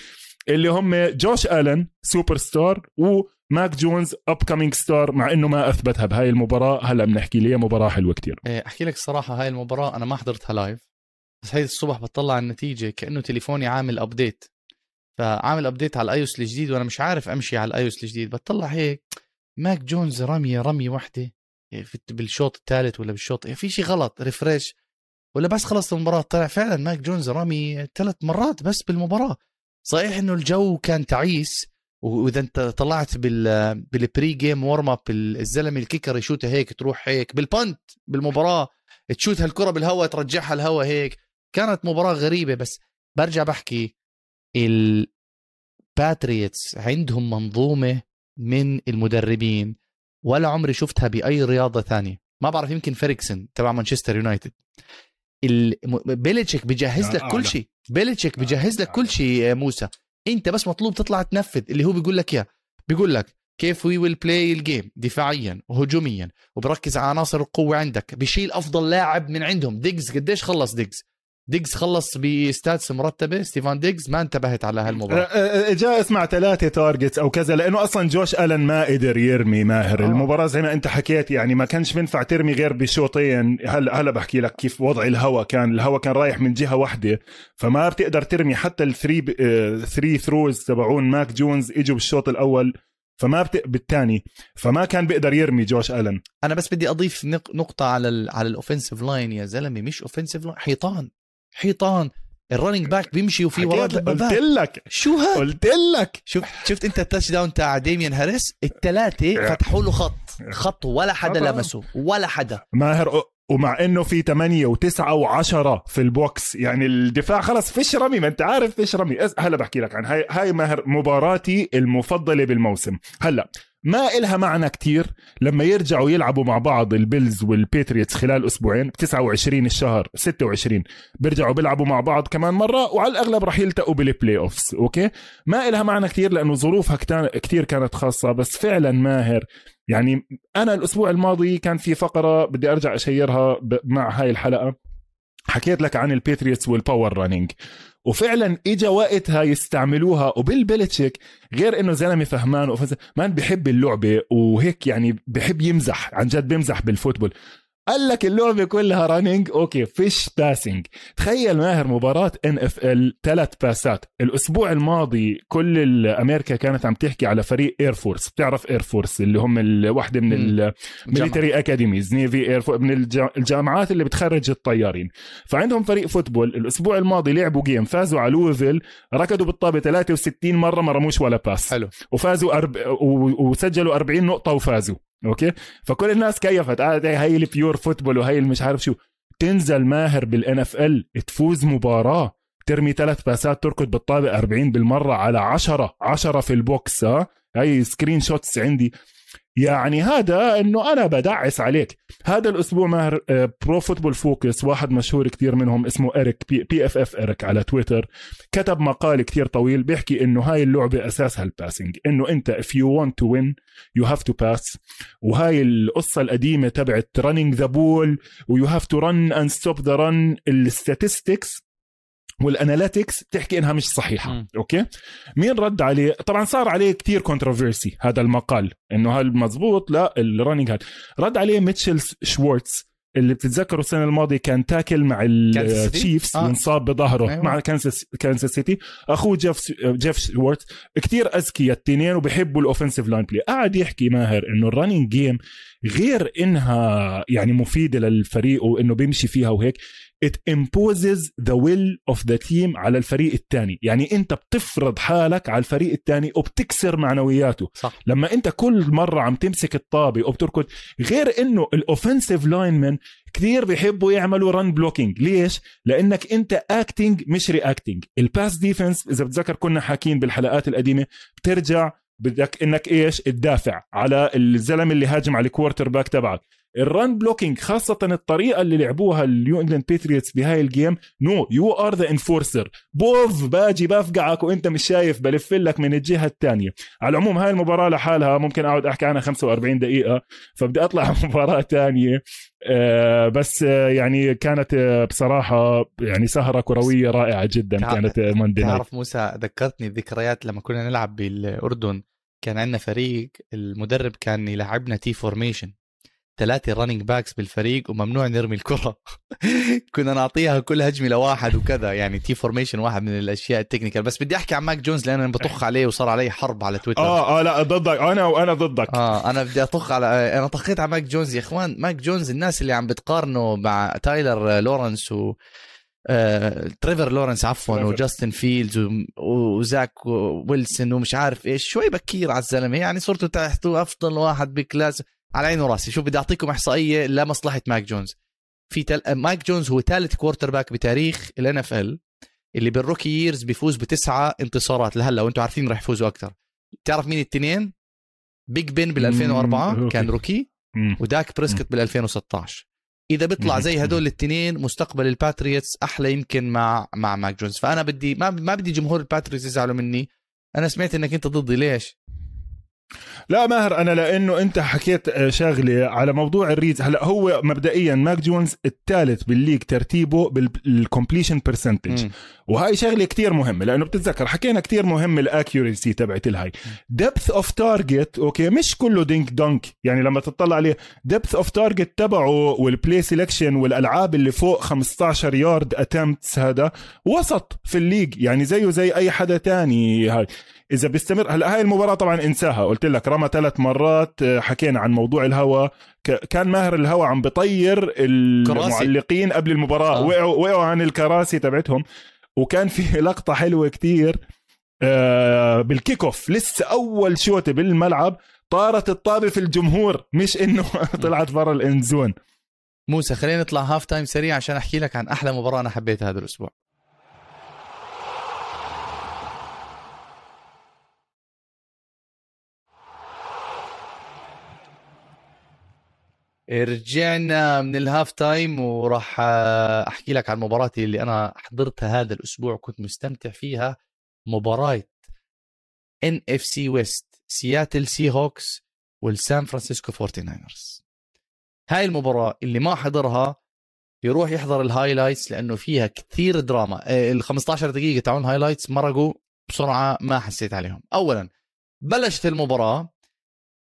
اللي هم جوش آلن سوبر ستار وماك جونز up coming star مع إنه ما أثبتها بهاي المباراة. هلأ بنحكي ليه مباراة حلوة كتير. إيه، أحكي لك الصراحه هاي المباراة أنا ما حضرتها live بس هي الصبح بطلع النتيجة كأنه تليفوني عامل update فعامل update على ال iOS الجديد وأنا مش عارف أمشي على ال iOS الجديد. بطلع هيك ماك جونز رميه رميه واحدة إيه، بالشوط الثالث ولا بالشوط إيه، في شيء غلط refresh ولا بس خلص المباراة طلع فعلا ماك جونز رمي ثلاث مرات بس بالمباراة. صحيح إنه الجو كان تعيس وإذا أنت طلعت بال بال pregame warm up الزلمة ال kicker يشوتها هيك تروح هيك بال punt بالمباراة تشوت هالكرة بالهواء ترجعها الهواء هيك. كانت مباراة غريبة بس برجع بحكي الباتريتس عندهم منظومة من المدربين ولا عمري شفتها بأي رياضة ثانية. ما بعرف يمكن فيرغسون تبع مانشستر يونايتد بيلتشيك بجهز لك. كل شيء. بيلتشيك بجهز لك كل شيء موسى. أنت بس مطلوب تطلع تنفذ اللي هو بيقول لك إياه. بيقول لك كيف we will play ال game دفاعيا وهجوميا وبركز على عناصر القوة عندك. بشيل أفضل لاعب من عندهم. ديجز قديش خلص ديجز ديجز خلص ب stats مرتبة. ستيفان ديجز ما انتبهت على هالمباراة. أه، أه، جاء اسمع ثلاثة targets أو كذا لأنه أصلا جوش ألن ما قدر يرمي ماهر. آه. المباراة زي ما أنت حكيت يعني ما كانش بينفع ترمي غير بشوطين. هلا هلا بحكي لك كيف وضع الهواء كان. الهواء كان رايح من جهة واحدة فما بتقدر ترمي حتى ال three three throws تبعون. ماك جونز إجوا بالشوط الأول فما بت... بالثاني فما كان بيقدر يرمي جوش ألن. أنا بس بدي أضيف نق- نقطة على ال على ال offensive line يا زلمة. مش offensive line حيطان. حيطان. ال running back بيمشي وفي وراه قلت لك. شو هاد؟ قلت لك. شفت شفت انت ال touchdown تاع ديميان هاريس؟ الثلاثه فتحوا له خط. خط ولا حدا. لمسه ولا حدا. ماهر ومع إنه في 8 و9 و10 في ال box. يعني الدفاع خلص فيش رمي. ما أنت عارف فيش رمي. هلا بحكي لك عن هاي هاي ماهر مباراتي المفضلة بالموسم. هلا ما إلها معنى كتير. لما يرجعوا يلعبوا مع بعض البيلز والبيتريتس خلال أسبوعين ب 29 الشهر 26 بيرجعوا بيلعبوا مع بعض كمان مرة وعلى الأغلب راح يلتقوا بال playoffs أوكي؟ ما إلها معنى كتير لأنه ظروفها كتير كانت خاصة بس فعلا ماهر. يعني أنا الأسبوع الماضي كان في فقرة بدي أرجع أشيرها ب- مع هاي الحلقة. حكيت لك عن البيتريتس وال power running وفعلا اجى وقتها يستعملوها وبالبلتشيك غير إنه زلمة فهمان وفز... بحب اللعبة وهيك يعني بحب يمزح عن جد بيمزح بال football. قال لك اللعبة كلها running أوكي فيش passing تخيل ماهر مباراة NFL ثلاث باسات الأسبوع الماضي كل الامريكا كانت عم تحكي على فريق اير فورس بتعرف اير فورس اللي هم ال- واحدة من. ال military academies نيفي اير فورس من الجا- الجامعات اللي بتخرج الطيارين. فعندهم فريق football الأسبوع الماضي لعبوا game فازوا على لويفيل ركضوا بالطابة 63 مرة ما رموش ولا باس حلو. وفازوا أرب... و... وسجلوا 40 نقطة وفازوا. أوكي؟ فكل الناس كيفت. آه ده هي ال pure football وهي المش عارف شو. تنزل ماهر بال NFL تفوز مباراة ترمي ثلاث باسات تركض بالطابه 40 بالمرة على 10 10 في ال box ها هاي screenshots عندي. يعني هذا إنه أنا بدعس عليك. هذا الأسبوع ماهر Pro Football Focus واحد مشهور كتير منهم اسمه إريك بي, PFF Eric على تويتر كتب مقال كتير طويل بيحكي إنه هاي اللعبة أساسها ال passing إنه أنت if you want to win you have to pass. وهاي القصة القديمة تبعت running the ball و you have to run and stop the run ال statistics وال analytics بتحكي إنها مش صحيحة. مم. okay؟ مين رد عليه؟ طبعا صار عليه كتير controversy هذا المقال. إنه هل مزبوط لا ال running هاد. رد عليه ميتشل شوارتز اللي بتتذكروا السنة الماضية كان tackle مع؟ التشيفز آه. وانصاب بظهره أيوة. مع كانساس كانساس سيتي أخوه جيف جيف شوارتز كتير أذكياء التنين وبيحبوا ال offensive line play قاعد يحكي ماهر إنه ال running game غير إنها يعني مفيدة للفريق وإنه بيمشي فيها وهيك. It imposes the will of the team على الفريق الثاني يعني انت بتفرض حالك على الفريق الثاني وبتكسر معنوياته. صح. لما انت كل مرة عم تمسك الطابة وبتركض غير انه ال offensive linemen كثير بيحبوا يعملوا run blocking ليش؟ لأنك انت acting مش reacting ال pass defense إذا بتذكر كنا حاكين بالحلقات القديمة بترجع بدك إنك إيش؟ تدافع على الزلمة اللي هاجم على ال quarterback تبعك. ال run blocking خاصة الطريقة اللي لعبوها النيو إنجلاند باتريوتس بهاي ال game no you are the enforcer بوف باجي بفقعك وإنت مش شايف بلف لك من الجهة الثانية على العموم هاي المباراة لحالها ممكن أقعد أحكي عنها 45 دقيقة فبدي أطلع [laughs] مباراة ثانية آه بس آه يعني كانت آه بصراحة يعني سهرة كروية رائعة جدا تع- كانت Monday night تعرف موسى ذكرتني بذكريات لما كنا نلعب بالأردن. كان عندنا فريق المدرب كان يلعبنا T formation ثلاثة running backs بالفريق وممنوع نرمي الكرة. [laughs] كنا نعطيها كل هجمة لواحد وكذا. يعني T formation واحد من الأشياء ال technical. بس بدي أحكي عن ماك جونز لأن أنا بطخ عليه وصار علي حرب على تويتر. آه آه لا ضدك. أنا وأنا ضدك. آه أنا بدي أطخ على أنا طخيت على ماك جونز. يا إخوان ماك جونز الناس اللي عم بتقارنه مع تايلر لورنس و آه، تريفر لورنس عفوا. وجاستن فيلدز و- وزاك ويلسون ومش عارف إيش. شوي بكير على الزلمة. يعني صرتوا تحتوا أفضل واحد ب class. على عيني وراسي. شوف بدي أعطيكم إحصائية لمصلحة ماك جونز. في تل... ماك جونز هو ثالث quarterback بتاريخ ال NFL اللي بال rookie years بيفوز بتسعة انتصارات. لهلأ وأنتم عارفين رح يفوزوا أكثر. تعرف مين التنين بيج بن بال 2004 مم، كان rookie. وداك بريسكت بال 2016 إذا بيطلع. زي هدول الاثنين مستقبل الباتريوتس أحلى يمكن مع مع ماك جونز. فأنا بدي ما ما بدي جمهور الباتريوتس يزعلوا مني. أنا سمعت إنك أنت ضدي. ليش؟ لا ماهر أنا لأنه أنت حكيت آه، شغله على موضوع ال reads. هلأ هو مبدئيا ماك جونز الثالث بال league ترتيبه بال completion percentage مم. وهاي شغله كتير مهمة لأنه بتتذكر حكينا كتير مهم ال accuracy تبعت الهاي. depth of target okay مش كله dink and dunk يعني لما تطلع عليه depth of target تبعه وال play selection والألعاب اللي فوق 15 yard attempts هذا وسط في ال league. يعني زيه زي أي حدا تاني هاي. إذا بيستمر هلا هاي المباراة طبعا انساها. قلت لك رمى ثلاث مرات آه، حكينا عن موضوع الهوا. كان ماهر الهوا عم بطير المعلقين قبل المباراة. آه. وقعوا وقعوا عن الكراسي تبعتهم. وكان في [laughs] لقطة حلوة كتير آه، بال kickoff لسه أول شوطه بالملعب طارت الطابة في الجمهور. مش إنه [laughs] طلعت برا ال end zone موسى خلينا نطلع halftime سريع عشان أحكي لك عن أحلى مباراة أنا حبيتها هذا الأسبوع. رجعنا من ال halftime وراح آه، أحكي لك عن مباراتي اللي أنا حضرتها هذا الأسبوع كنت مستمتع فيها. مباراة NFC West سياتل سي هوكس والسان فرانسيسكو 49رز هاي المباراة اللي ما حضرها يروح يحضر ال highlights لأنه فيها كثير دراما. آه، ال 15 دقيقة تاعون ال highlights مرقوا بسرعة ما حسيت عليهم. اولا بلشت المباراة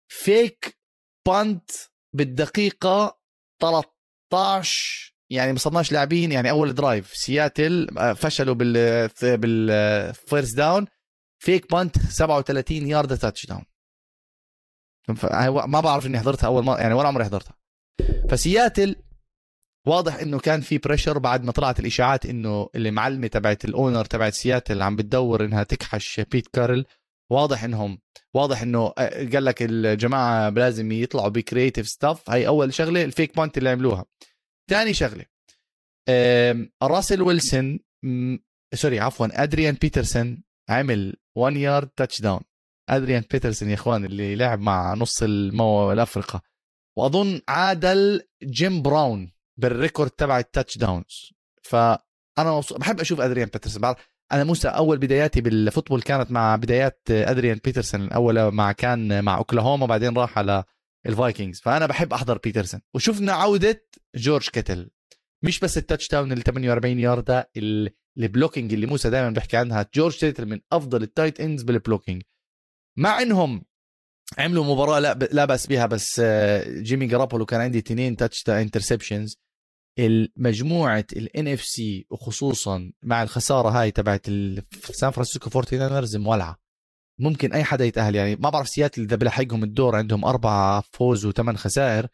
fake punt بالدقيقة 13 يعني ما صرناش لاعبين يعني أول drive سياتل آه، فشلوا بال بال first down fake punt 37 yard touchdown ما بعرف إني حضرتها أول مرة يعني ولا عمري حضرتها. فسياتل واضح إنه كان في pressure بعد ما طلعت الإشاعات إنه اللي معلمه تبعت ال owner تبعت سياتل عم بتدور إنها تكحش بيت كارل واضح إنهم واضح إنه آه، قال لك الجماعة لازم يطلعوا ب creative stuff هاي أول شغلة ال fake punt اللي عملوها. ثاني شغلة راسل ويلسون sorry عفوا أدريان بيترسون عمل 1 yard touchdown أدريان بيترسون يا إخوان اللي لعب مع نص المو الأفرقة. وأظن عادل جيم براون بال record تبع ال touchdowns فانا بحب أشوف أدريان بيترسون. أنا موسى أول بداياتي بال football كانت مع بدايات أدريان بيترسون الأول مع كان مع أوكلاهوما بعدين راح على الفايكنجز. فأنا بحب أحضر بيترسون وشفنا عودة جورج كيتل. مش بس ال touchdown ال 48 ياردة ال- ال blocking اللي موسى دائما بيحكي عنها. جورج كيتل من أفضل ال tight ends بال blocking. مع إنهم عملوا مباراة لا بأس بها بس آه، جيمي جرابولو كان عندي اثنين touch interceptions المجموعه ال NFC وخصوصا مع الخسارة هاي تبعت ال- سان فرانسيسكو 49 مولعة. ممكن أي حدا يتأهل يعني ما بعرف سياتل إذا بلحقهم الدور عندهم اربعه فوز وثمان خسائر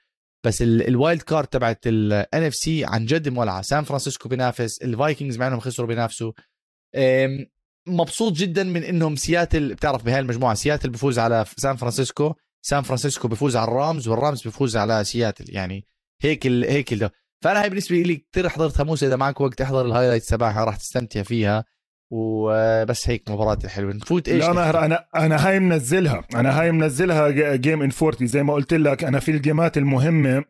بس ال- ال wild card تبعت ال NFC عن جد مولعة. سان فرانسيسكو بينافس الفايكنجز مع إنهم خسروا بينافسوا. مبسوط جدا من إنهم سياتل بتعرف بهاي المجموعة سياتل بفوز على سان فرانسيسكو سان فرانسيسكو بفوز على الرامز والرامز بفوز على سياتل يعني هيك ال هيك ال فأنا هاي بالنسبة لي كثير حضرتها موسى إذا معك وقت أحضر ال highlights تبعها راح تستمتع فيها. وبس هيك مباراة حلوة. نفوت إيش لا؟ ماهر أنا أنا هاي منزلها. أنا هاي منزلها game in 40 زي ما قلت لك أنا في الجيمات المهمة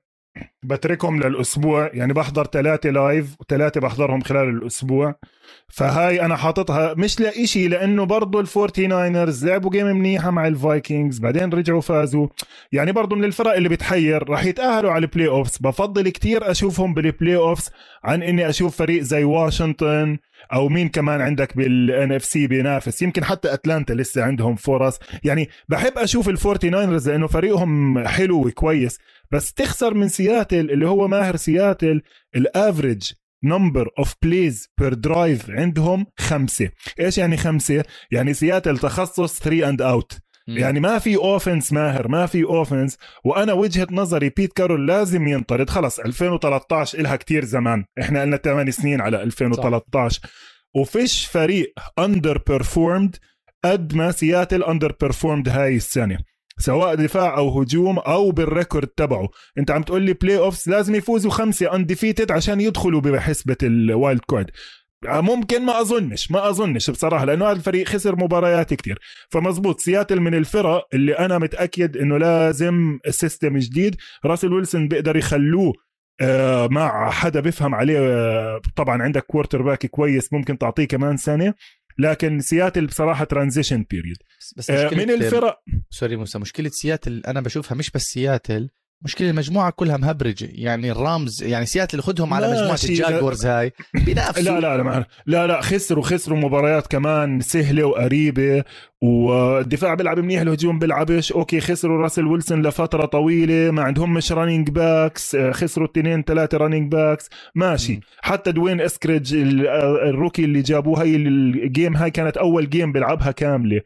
بتركهم للأسبوع. يعني بحضر ثلاثة live وثلاثه بحضرهم خلال الأسبوع. فهاي أنا حاططها مش لإشي لأنه برضه الفورتي ناينرز لعبوا game منيحة مع الفايكنجز بعدين رجعوا فازوا. يعني برضه من الفرق اللي بتحير رح يتأهلوا على ال playoffs بفضل كتير أشوفهم بال playoffs عن إني أشوف فريق زي واشنطن أو مين كمان عندك بال NFC بينافس. يمكن حتى أتلانتا لسه عندهم فرص. يعني بحب أشوف الفورتي ناينرز لأنه فريقهم حلو وكويس. بس تخسر من سياتل اللي هو ماهر سياتل ال average number of plays per drive عندهم خمسة. إيش يعني خمسة؟ يعني سياتل تخصص 3 and out مم. يعني ما في offense ماهر ما في offense وأنا وجهة نظري بيت كارول لازم ينطرد. خلص 2013 إلها كتير زمان. إحنا قلنا 8 سنين على 2013 وفيش فريق underperformed قد ما سياتل underperformed هاي السنة. سواء دفاع أو هجوم أو بال record تبعه. أنت عم تقول لي playoffs لازم يفوزوا خمسة undefeated عشان يدخلوا بحسبة ال wild card ممكن ما أظنش ما أظنش بصراحة لأنه هذا الفريق خسر مباريات كتير. فمزبوط سياتل من الفرق اللي أنا متأكد إنه لازم system جديد. راسل ويلسون بيقدر يخلوه آه، مع حدا بيفهم عليه آه، طبعا عندك quarterback كويس ممكن تعطيه كمان سنة. لكن سياتل بصراحة transition period بس آه، مشكلة من الفرق sorry موسى مشكلة سياتل أنا بشوفها مش بس سياتل مشكلة المجموعة كلها مهبرجة. يعني الرامز يعني سياتل خدهم على ماشي، مجموعة الجاكورز هاي. بينافسوا. لا لا لا لا لا خسروا خسروا مباريات كمان سهلة وقريبة. والدفاع بيلعب منيح الهجوم بيلعبش. okay خسروا راسل ويلسون لفترة طويلة ما عندهم مش running backs آه، خسروا اثنين ثلاثة running backs ماشي. مم. حتى دوين إسكريدج آه، ال rookie اللي جابوه هاي ال game هاي كانت أول game بيلعبها كاملة.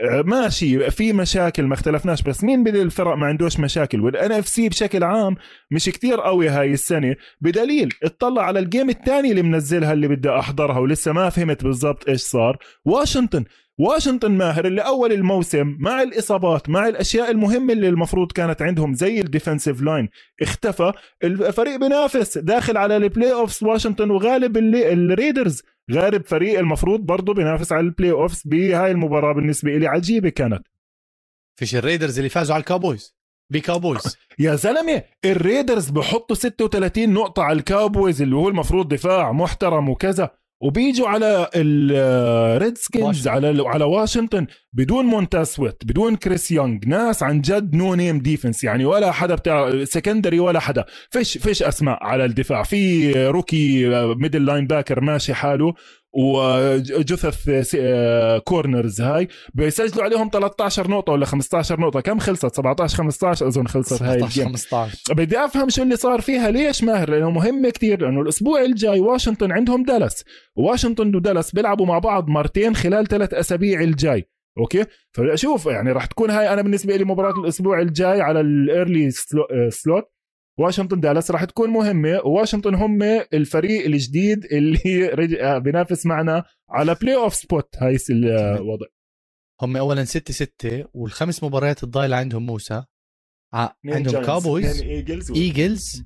آه، ماشي. في مشاكل ما اختلفناش بس مين من الفرق ما عندوش مشاكل؟ وال NFC بشكل عام مش كتير قوي هاي السنة. بدليل اطلع على ال game الثاني اللي منزلها اللي بدي أحضرها ولسه ما فهمت بالضبط إيش صار. واشنطن واشنطن ماهر اللي اول الموسم مع الإصابات مع الأشياء المهمة اللي المفروض كانت عندهم زي ال defensive line. اختفى الفريق بينافس داخل على ال playoffs واشنطن وغالب اللي الريدرز. غالب فريق المفروض برضه بينافس على ال playoffs بهاي المباراة بالنسبة لي عجيبة كانت. فيش الريدرز اللي فازوا على الكاوبويز بكاوبويز [laughs] يا زلمة الريدرز بحطوا 36 نقطة على الكاوبويز اللي هو المفروض دفاع محترم وكذا. وبيجوا على الريد سكينز واشنطن. على على واشنطن بدون مونتاز سويت بدون تشيس يونغ ناس عن جد no name defense يعني ولا حدا بتاع secondary ولا حدا. فيش فيش أسماء على الدفاع. في rookie middle linebacker ماشي حاله. وجثث corners هاي بيسجلوا عليهم 13 نقطة ولا 15 نقطة. كم خلصت؟ 17 15 أظن خلصت هاي 17 ال game 15 بدي أفهم شو اللي صار فيها ليش ماهر؟ لأنه مهم كتير لأنه الأسبوع الجاي واشنطن عندهم دالاس واشنطن ودالاس بيلعبوا مع بعض مرتين خلال ثلاث أسابيع الجاي. okay؟ فشوف يعني راح تكون هاي أنا بالنسبة لي مباراة الأسبوع الجاي على ال early slot واشنطن دالاس راح تكون مهمة وواشنطن هم الفريق الجديد اللي [laughs] رج... آه، بينافس معنا على playoff spot هاي الوضع هم اولا 6 6 والخمس مباريات الضايلة عندهم موسى. ع- عندهم كاوبويز ايجلز.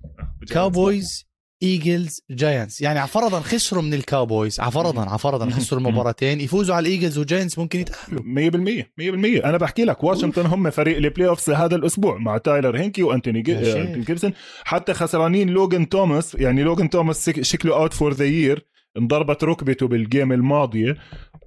كاوبويز ايجلز جاينتس يعني عفرضا خسروا من الكاوبويز عفرضا عفرضا. خسروا. المباراتين يفوزوا على الايجلز وجاينتس ممكن يتأهلوا. 100% 100% أنا بحكي لك واشنطن هم فريق ال playoffs هذا الأسبوع مع تايلر هينكي وأنتوني. آه، جيبسون. حتى خسرانين لوجن توماس يعني لوجن توماس شكله out for the year انضربت ركبته بال game الماضية.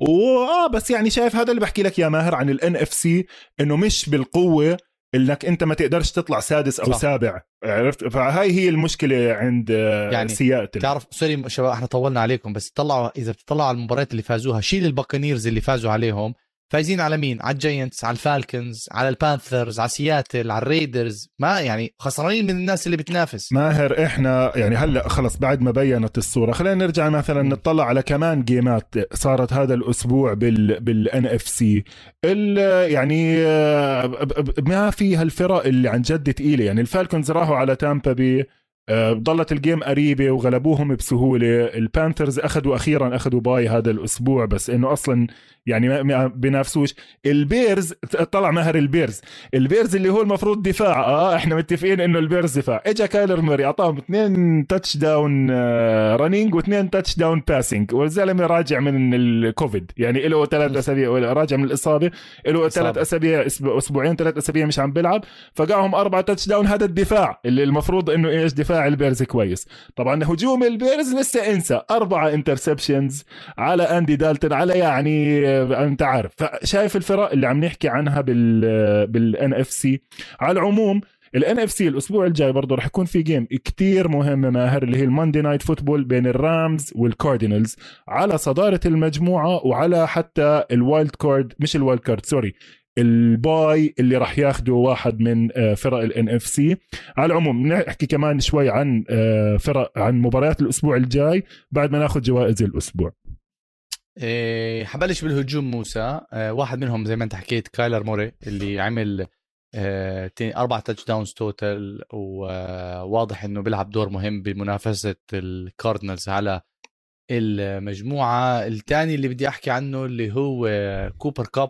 واه بس يعني شايف هذا اللي بحكي لك يا ماهر عن ال NFC إنه مش بالقوة. انك أنت ما تقدرش تطلع سادس أو صح. سابع عرفت فهاي هي المشكلة عند يعني يعني سياتل تعرف sorry شباب إحنا طولنا عليكم بس طلعوا إذا بتطلعوا على المباريات اللي فازوها شيل الباكونيرز اللي فازوا عليهم فايزين على مين؟ على الجاينتس، على الفالكنز، على البانثرز، على سياتل، على الريدرز، ما يعني خسرانين من الناس اللي بتنافس. ماهر إحنا يعني هلا خلص بعد ما بينت الصورة خلينا نرجع مثلا. نطلع على كمان game ات صارت هذا الأسبوع بال بال NFC يعني آه، ما في هالفرق اللي عن جد تقيلة. يعني ال Falcons راحوا على Tampa Bay آه، ضلت ال game قريبة وغلبوهم بسهولة. ال Panthers أخذوا أخيرا أخذوا bye هذا الأسبوع بس إنه أصلا يعني ما- بينافسوش ال Bears طلع ماهر ال Bears. ال Bears اللي هو المفروض دفاع. آه إحنا متفقين إنه ال Bears دفاع. إجا Kyler Murray أعطاهم اثنين touchdown running واثنين touchdown passing والزلمة راجع من الكوفيد. يعني له ثلاث أسابيع راجع من الإصابة. له ثلاث. أسابيع أسبوعين ثلاث أسابيع مش عم بيلعب. فقعهم أربعة touchdown هذا الدفاع اللي المفروض إنه إيش؟ دفاع ال Bears كويس. طبعا هجوم ال Bears لسه إنسى. أربعة interceptions على Andy Dalton على يعني أنت عارف. فشايف الفرق اللي عم نحكي عنها بال بال NFC على العموم ال NFC الأسبوع الجاي برضه رح يكون في game كتير مهمة ماهر اللي هي ال Monday Night Football بين ال Rams وال Cardinals على صدارة المجموعة وعلى حتى ال wild card مش ال wild card sorry ال bye اللي راح ياخده واحد من آه، فرق ال NFC على العموم نحكي كمان شوي عن آه، فرق عن مباريات الأسبوع الجاي بعد ما ناخذ جوائز الأسبوع. إيه حبلش بالهجوم موسى. آه واحد منهم زي ما انت حكيت Kyler Murray اللي عمل تين- أربع touchdowns total وواضح إنه بيلعب دور مهم بمنافسة ال Cardinals على المجموعة. الثاني اللي بدي أحكي عنه اللي هو Cooper Kupp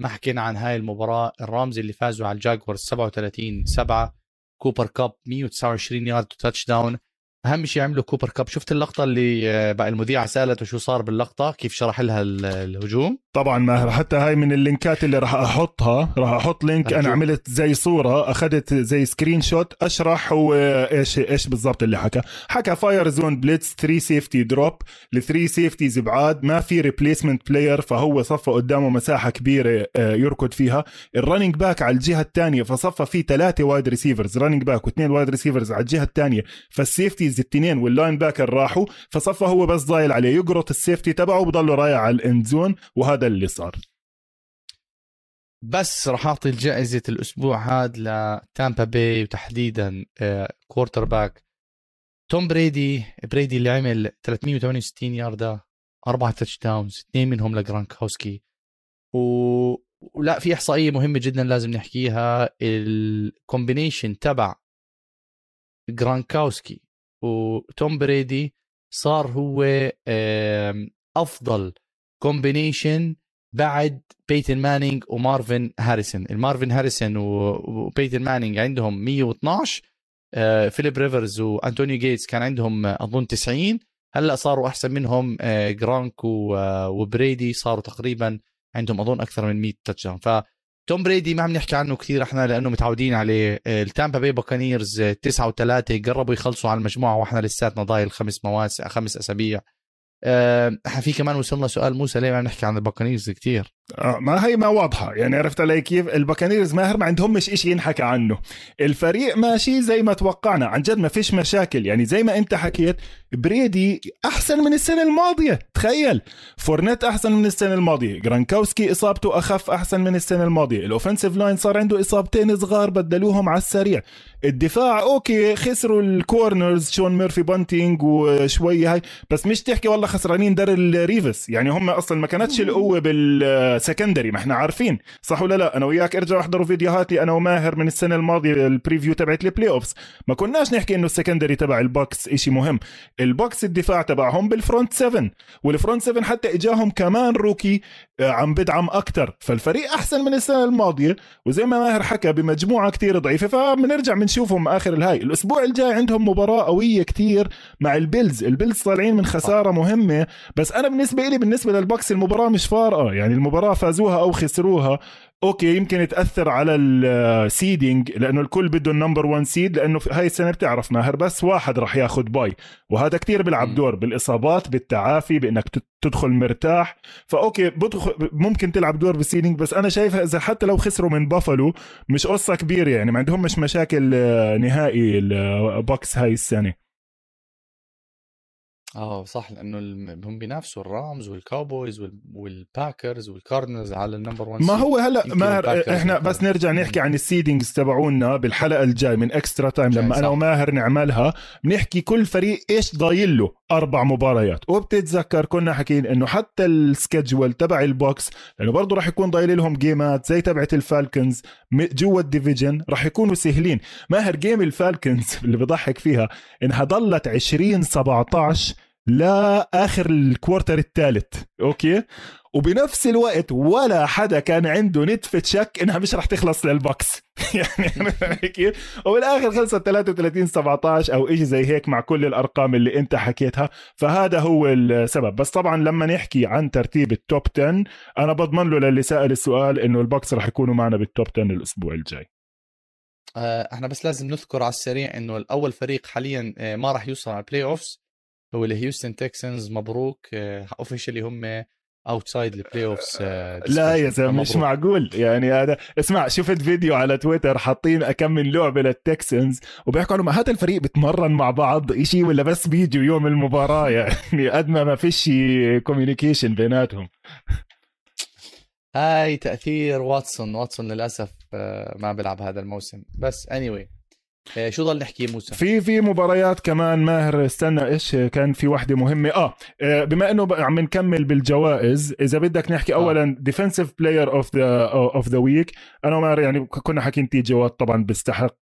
ما حكينا عن هاي المباراة. ال Rams اللي فازوا على ال Jaguars 37 7 Cooper Kupp 129 yard touchdown أهم شيء عملوا Cooper Kupp. شفت اللقطة اللي آه، بقى المذيعة سالته شو صار باللقطة؟ كيف شرح لها الهجوم؟ طبعا ماهر حتى هاي من ال link ات اللي راح أحطها. راح أحط link. أنا عملت زي صورة أخذت زي screenshot أشرح هو إيش إيش بالضبط اللي حكى. حكى fire zone blitz 3 safety drop ل3 safeties بعاد ما في replacement player فهو صفى قدامه مساحة كبيرة آه، يركض فيها. ال running back على الجهة الثانية فصفى في ثلاثة wide receivers running back واثنين wide receivers على الجهة الثانية. فال safeties التنين وال linebacker راحوا فصفى هو بس ضايل عليه يقرط ال safety تبعه وبضله رايح على ال end zone وهذا اللي صار. بس راح أعطي جائزه الأسبوع هذا ل Tampa Bay وتحديدا quarterback Tom Brady Brady اللي عمل 368 ياردة أربعة touchdowns اثنين منهم ل Gronkowski. و... ولا في إحصائية مهمة جدا لازم نحكيها ال combination تبع Gronkowski و Tom Brady صار هو أفضل combination بعد Peyton Manning و Marvin Harrison ال Marvin Harrison و Peyton Manning عندهم 112 آه، Philip Rivers و Antonio Gates كان عندهم آه، أظن 90 هلأ صاروا أحسن منهم آه، Gronk و Brady صاروا تقريبا عندهم أظن أكثر من 100 touchdown Tom Brady ما عم نحكي عنه كثير إحنا لأنه متعودين عليه. ال Tampa Bay Buccaneers 9 و3 قربوا يخلصوا على المجموعة وإحنا لساتنا ضايل خمس مواسم خمس أسابيع. إحنا في كمان وصلنا سؤال موسى ليه ما نحكي عن ال Buccaneers كثير؟ آه ما هي ما واضحة. يعني عرفت علي كيف؟ ال Buccaneers ماهر ما عندهمش إشي ينحكى عنه. الفريق ماشي زي ما توقعنا. عن جد ما فيش مشاكل. يعني زي ما أنت حكيت Brady أحسن من السنة الماضية. تخيل. Fournette أحسن من السنة الماضية. Gronkowski إصابته أخف أحسن من السنة الماضية. ال offensive line صار عنده إصابتين صغار بدلوهم على السريع. الدفاع okay خسروا ال corners. Sean Murphy-Bunting وشوي هاي. بس مش تحكي والله خسرانين Darrelle Revis يعني هم أصلا ما كانتش القوة بال secondary ما إحنا عارفين. صح ولا لا؟ أنا وياك إرجع أحضروا فيديوهاتي أنا وماهر من السنة الماضية ال preview تبعت ال playoffs ما كناش نحكي إنه ال secondary تبع ال Bucs إشي مهم. ال Bucs الدفاع تبعهم بال front 7 وال front 7 حتى إجاهم كمان rookie آه، عم بدعم أكثر فالفريق أحسن من السنة الماضية. وزي ما ماهر حكى بمجموعة كتير ضعيفة فبنرجع بنشوفهم آخر الهاي. الأسبوع الجاي عندهم مباراة قوية كتير مع ال Bills. ال Bills طالعين من خسارة مهمة. بس أنا بالنسبة لي بالنسبة لل Bucs المباراة مش فارقة. يعني المباراة فازوها أو خسروها okay يمكن تأثر على ال seeding لأنه الكل بده ال number 1 seed لأنه هاي السنة بتعرف ماهر بس واحد راح ياخذ bye وهذا كتير بيلعب دور بالإصابات بالتعافي بإنك تدخل مرتاح. ف okay بدخل ممكن تلعب دور بال seeding بس أنا شايفها إذا حتى لو خسروا من بافلو مش قصة كبيرة يعني ما عندهم مش مشاكل نهائي ال Bucs هاي السنة. آه صح لأنه هم بينافسوا الرامز والكاوبويز والباكرز والكاردنالز على ال number 1 ما هو هلا ماهر إحنا بس نرجع نحكي عن ال seedings تبعونا بالحلقة الجاي من Extra Time لما صح. أنا وماهر نعملها بنحكي كل فريق إيش ضايل له؟ أربع مباريات. وبتتذكر كنا حكين إنه حتى ال schedule تبع ال Bucs لأنه برضه راح يكون ضايل لهم game ات زي تبعت ال Falcons جوا ال division راح يكونوا سهلين. ماهر game ال Falcons [laughs] اللي بضحك فيها إنها ضلت 20 17 لاخر ال quarter الثالث. okay؟ وبنفس الوقت ولا حدا كان عنده نتفة شك إنها مش رح تخلص لل Bucs. [laughs] يعني كيف؟ وبالآخر خلصت 33 17 أو شيء زي هيك مع كل الأرقام اللي أنت حكيتها. فهذا هو السبب. بس طبعا لما نحكي عن ترتيب ال top 10 أنا بضمن له للي سأل السؤال إنه ال Bucks رح يكونوا معنا بال top 10 الأسبوع الجاي. آه، إحنا بس لازم نذكر على السريع إنه الأول فريق حاليا آه، ما راح يوصل على ال playoffs هو ال Houston Texans مبروك officially آه، هم outside ال playoffs لا يا زلمة مش معقول؟ يعني هذا اسمع شفت فيديو على تويتر حاطين كم من لعبة لل Texans وبيحكوا انه هذا الفريق بتمرن مع بعض شيء ولا بس بيجوا يوم المباراة؟ [laughs] يعني قد ما ما فيش communication بيناتهم. هاي تأثير واتسون. واتسون للأسف آه، ما بيلعب هذا الموسم. بس anyway. آه، شو ضل نحكي موسى؟ في في مباريات كمان ماهر استنى إيش كان في وحدة مهمة؟ آه, آه، بما إنه عم نكمل بالجوائز إذا بدك نحكي آه. اولا defensive player of the of the week أنا وماهر يعني كنا حاكين T.J. Watt طبعا بيستحق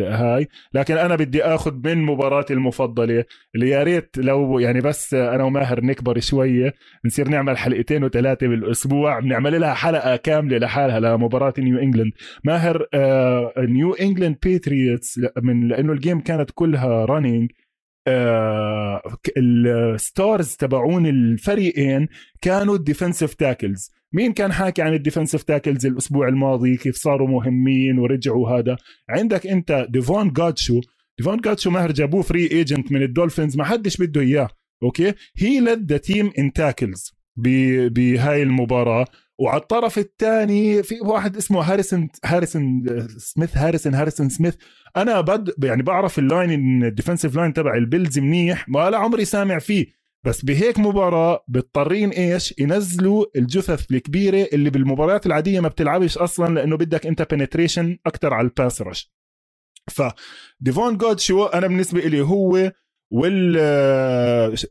هاي لكن أنا بدي آخذ من مباراتي المفضلة اللي يا ريت لو يعني بس أنا وماهر نكبر شوية نصير نعمل حلقتين وثلاثه بالأسبوع بنعمل لها حلقة كاملة لحالها لمباراة New England ماهر آه New England Patriots من لأنه ال game كانت كلها running آه ال stars تبعون الفريقين كانوا ال defensive tackles مين كان حاكي عن ال defensive tackles الأسبوع الماضي؟ كيف صاروا مهمين ورجعوا هذا؟ عندك أنت Davon Godchaux. Davon Godchaux ماهر جابوه free agent من ال Dolphins ما حدش بده إياه okay؟ he led the team in tackles بهاي المباراة. وعلى الطرف الثاني في واحد اسمه هاريسون هاريسون سميث Harrison Harrison Smith. أنا بد يعني بعرف ال line ال defensive line تبع ال Bills منيح ولا عمري سامع فيه. بس بهيك مباراة بيضطرين إيش؟ ينزلوا الجثث الكبيرة اللي بالمباريات العادية ما بتلعبش أصلا لأنه بدك أنت penetration أكثر على ال pass rush ف Davon Godchaux أنا بالنسبة لي هو وال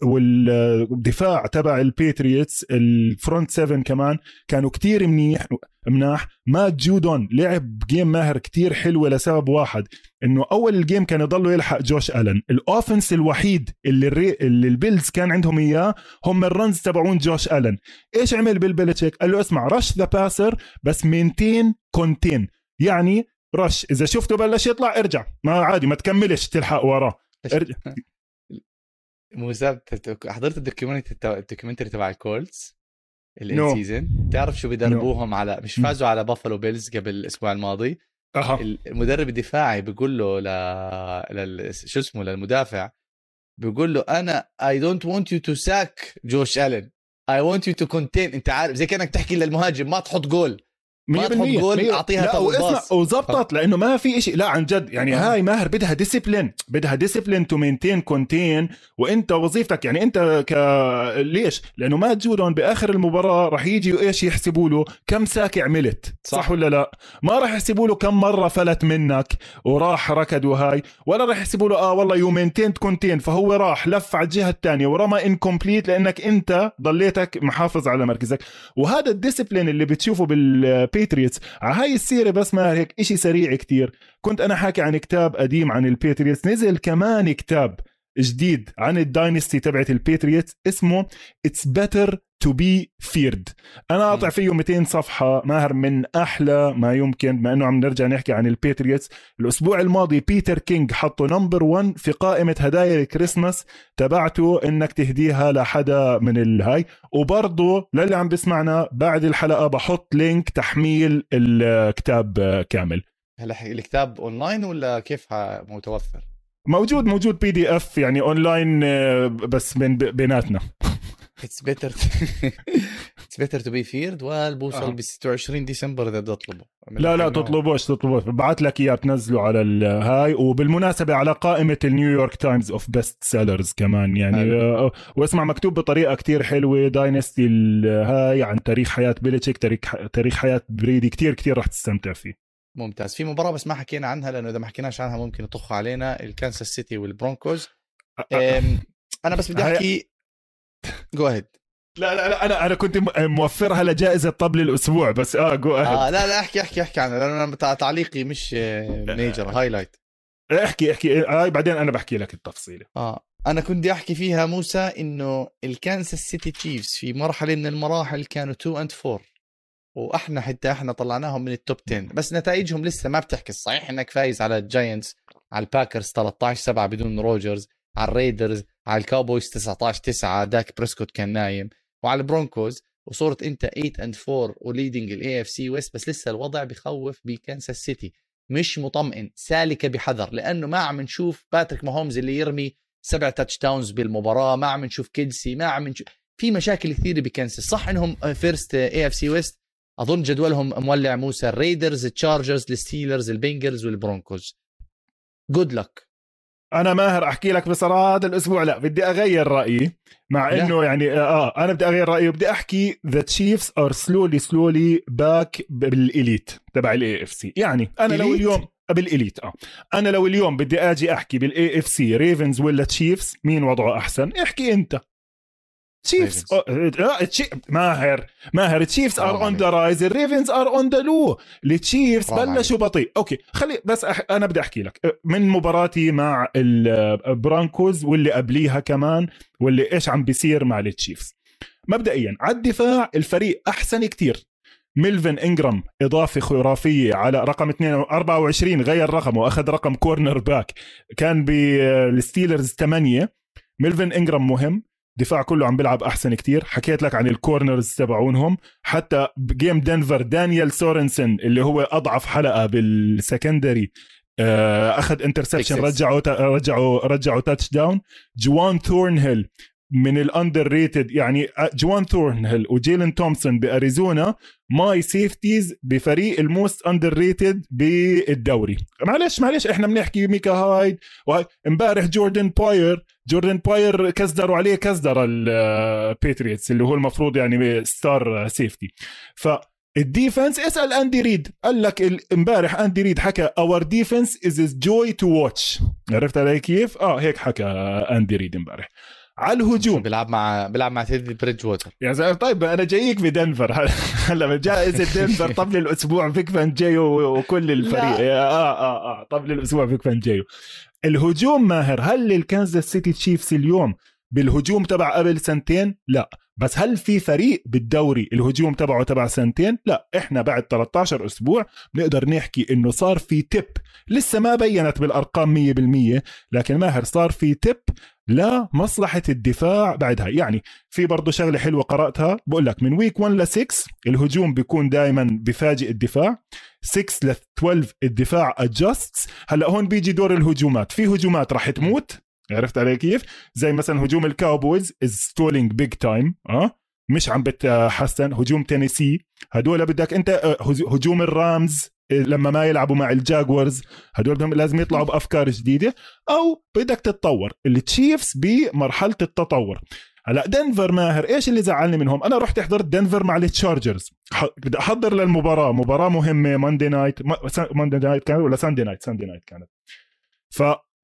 والدفاع تبع ال Patriots ال front 7 كمان كانوا كتير منيح مناح. Matthew Judon لعب game ماهر كتير حلوة لسبب واحد إنه أول ال game كان يضلوا يلحق Josh Allen. ال offense الوحيد اللي, الري... اللي ال Bills كان عندهم إياه هم ال runs تبعون Josh Allen. إيش عمل بال Belichick قال له اسمع rush the passer بس maintain contain يعني rush إذا شفته بلش يطلع ارجع. ما عادي ما تكملش تلحق وراه. ارجع. موسى حضرت ال documentary ال documentary تبع ال Colts ال in season تعرف شو بدربوهم no. على مش فازوا على Buffalo Bills قبل الأسبوع الماضي. أه. المدرب الدفاعي بيقول له ل... لل... شو اسمه للمدافع بيقول له أنا I don't want you to sack Josh Allen I want you to contain أنت عارف زي كأنك تحكي للمهاجم ما تحط جول. ما تحط جول أعطيها لا واسمع وزبطت لأنه ما في شيء لا عن جد يعني آه. هاي ماهر بدها discipline بدها discipline to maintain contain وأنت وظيفتك يعني أنت ك ليش؟ لأنه Matthew Judon بآخر المباراة راح يجي إيش يحسبوا له؟ كم sack عملت صح, صح ولا لا؟ ما راح يحسبوا له كم مرة فلت منك وراح ركض وهاي ولا راح يحسبوا له آه والله you maintain contain فهو راح لف على الجهة الثانية ورمى incomplete لأنك أنت ضليتك محافظ على مركزك. وهذا ال discipline اللي بتشوفه بال ال Patriots على هاي السيرة بس ما هيك إشي سريع كتير. كنت أنا حاكي عن كتاب قديم عن ال Patriots نزل كمان كتاب جديد عن ال dynasty تبعت ال Patriots اسمه It's Better to Be Feared أنا قاطع فيه 200 صفحة ماهر من أحلى ما يمكن بما إنه عم نرجع نحكي عن ال Patriots الأسبوع الماضي Peter King حطه number 1 في قائمة هدايا الكريسماس تبعته إنك تهديها لحدا من الهاي وبرضه للي عم بسمعنا بعد الحلقة بحط link تحميل الكتاب كامل. هلا الكتاب أونلاين ولا كيف متوفر؟ موجود موجود PDF يعني اونلاين بس بين بيناتنا. It's Better It's Better to Be Feared والبوصل ب 26 ديسمبر إذا بدي اطلبه لا لا تطلبوش تطلبوش ببعث لك إياه بتنزله على الهاي وبالمناسبة على قائمة ال New York Times of best sellers كمان يعني آه واسمع مكتوب بطريقة كتير حلوة. dynasty الهاي عن تاريخ حياة Belichick تاريخ تاريخ حياة Brady كتير كتير رح تستمتع فيه. ممتاز. في مباراة بس ما حكينا عنها لأنه إذا ما حكيناش عنها ممكن يطخ علينا ال Kansas City وال Broncos. أنا بس بدي أحكي go ahead لا لا لا أنا أنا كنت موفرها لجائزة طبل الأسبوع بس آه go ahead آه لا لا أحكي أحكي أحكي عنها لأنه أنا تعليقي مش major highlight أحكي أحكي هاي آه بعدين أنا بحكي لك التفصيلة. آه أنا كنت بدي أحكي فيها موسى إنه ال Kansas City Chiefs في مرحلة من المراحل كانوا 2 and 4 وأحنا حتى إحنا طلعناهم من ال top 10 بس نتائجهم لسه ما بتحكي. صحيح إنك فايز على ال Giants على ال Packers 13 7 بدون Rodgers على ال Raiders على ال Cowboys 19 9 Dak Prescott كان نايم وعلى ال Broncos وصرت أنت 8 and 4 و leading ال AFC West بس لسه الوضع بخوف ب Kansas City. مش مطمئن سالكة بحذر لأنه ما عم نشوف Patrick Mahomes اللي يرمي سبع touchdowns بالمباراة ما عم نشوف Kelce ما عم نشوف في مشاكل كثيرة ب Kansas صح إنهم first AFC West أظن جدولهم مولع موسى الريدرز التشارجرز الستيلرز البنجرز والبرونكوز. جود لك أنا ماهر أحكي لك بصراحة هذا الأسبوع لا بدي أغير رأيي مع إنه يعني آه أنا بدي أغير رأيي وبدي أحكي the Chiefs are slowly slowly back بال elite تبع ال AFC يعني أنا لو اليوم بال elite آه. أنا لو اليوم بدي آجي أحكي بال AFC Ravens ولا Chiefs مين وضعه أحسن؟ احكي أنت. تشيفز ماهر ماهر تشيفز ار اون ذا رايز الريفنز ار اون ذا لو ال Chiefs بلشوا بطيء. okay خلي بس أح... أنا بدي أحكي لك. من مباراتي مع ال Broncos واللي قبليها كمان واللي إيش عم بيصير مع ال Chiefs مبدئيا على الدفاع الفريق أحسن كتير. Melvin Ingram إضافة خرافية على رقم 2 24 غير رقمه واخذ رقم cornerback كان بال Steelers 8 Melvin Ingram مهم. دفاع كله عم بيلعب أحسن كتير. حكيت لك عن ال corners تبعونهم. حتى ب game دنفر Daniel Sorensen اللي هو أضعف حلقة بال secondary آه، أخذ interception رجعوا رجعوا رجعوا touchdown Juan Thornhill من ال underrated يعني آه، Juan Thornhill و Jalen Thompson بأريزونا my safeties بفريق ال most underrated بالدوري. معلش معلش إحنا بنحكي Micah Hyde إمبارح Jordan Poyer Jordan Poyer كزدروا عليه كزدر ال Patriots اللي هو المفروض يعني star safety ف ال defense اسأل Andy Reid قال لك إمبارح Andy Reid حكى our defense is joy to watch عرفت علي كيف؟ آه هيك حكى Andy Reid إمبارح. على الهجوم. بيلعب مع بيلعب مع Teddy Bridgewater يا زلمة طيب أنا جايك بدنفر. [laughs] هلا جائزة دنفر طبل الأسبوع Vic Fangio وكل الفريق. آه آه آه. طبل الأسبوع Vic Fangio الهجوم ماهر هل ال Kansas City Chiefs اليوم بالهجوم تبع قبل سنتين؟ لا. بس هل في فريق بالدوري الهجوم تبعه تبع سنتين؟ لا. إحنا بعد 13 أسبوع بنقدر نحكي إنه صار في تip لسه ما بينت بالأرقام 100% لكن ماهر صار في تip لمصلحة الدفاع بعدها. يعني في برضه شغلة حلوة قرأتها. بقول لك من ويك 1 ل 6 الهجوم بيكون دائما بفاجئ الدفاع. 6 ل 12 الدفاع adjusts. هلأ هون بيجي دور الهجومات. في هجومات راح تموت عرفت علي كيف؟ زي مثلا هجوم ال Cowboys is stalling big time آه؟ مش عم بتحسن هجوم تينيسي. هدول بدك أنت آه، هجوم ال Rams آه، لما ما يلعبوا مع ال Jaguars هدول لازم يطلعوا بأفكار جديدة. أو بدك تتطور. ال Chiefs بمرحلة التطور. هلأ دنفر ماهر إيش اللي زعلني منهم؟ أنا رحت حضرت دنفر مع ال Chargers بدي أحضر للمباراة. مباراة مهمة Monday night Monday night كانت ولا Sunday night Sunday night كانت.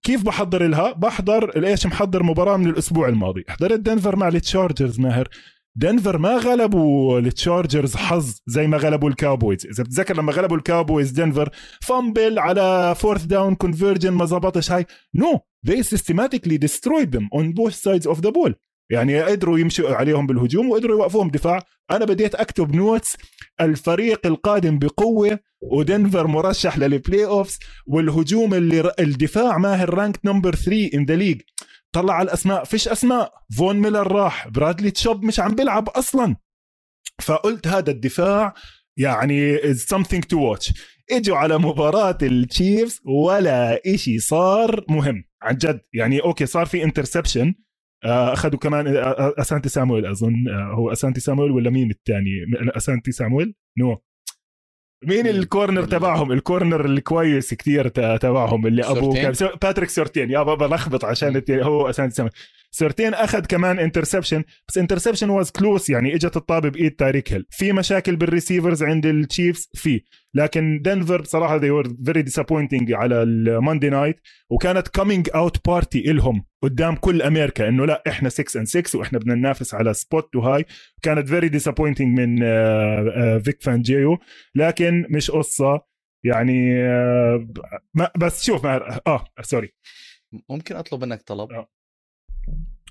فكيف بحضر لها؟ بحضر إيش محضر مباراة من الأسبوع الماضي. حضرت دنفر مع ال Chargers ماهر. دنفر ما غلبوا ال Chargers حظ زي ما غلبوا الكاوبويز. إذا بتذكر لما غلبوا ال Cowboys دنفر fumble على fourth down conversion ما زبطش هاي. no they systematically destroyed them on both sides of the ball. يعني قدروا يمشوا عليهم بالهجوم وقدروا يوقفوهم دفاع. أنا بديت أكتب notes الفريق القادم بقوة ودنفر مرشح لل playoffs والهجوم اللي الدفاع ماهر rank number 3 in the league طلع على الأسماء فيش أسماء. Von Miller راح Bradley Chubb مش عم بيلعب أصلا. فقلت هذا الدفاع يعني is something to watch. إجوا على مباراة ال Chiefs ولا إشي صار مهم. عن جد يعني okay صار في interception أخذوا كمان آه، آه، Asante Samuel أظن هو Asante Samuel ولا مين الثاني؟ Asante Samuel؟ no. مين ال corner تبعهم؟ ال corner الكويس كثير تبعهم اللي أبوه كان Patrick Surtain. يا بابا لخبط عشان هو Asante Samuel. Surtain أخذ كمان interception بس interception was close يعني إجت الطابة بإيد Tyreek Hill. في مشاكل بال receivers عند ال Chiefs في. لكن دنفر بصراحه they were very disappointing على ال Monday night وكانت coming out party إلهم قدام كل أمريكا إنه لا إحنا 6 and 6 وإحنا بدنا ننافس على spot وهاي كانت very disappointing من Vic Fangio لكن مش قصة يعني آه، بس شوف آه sorry ممكن أطلب منك طلب آه.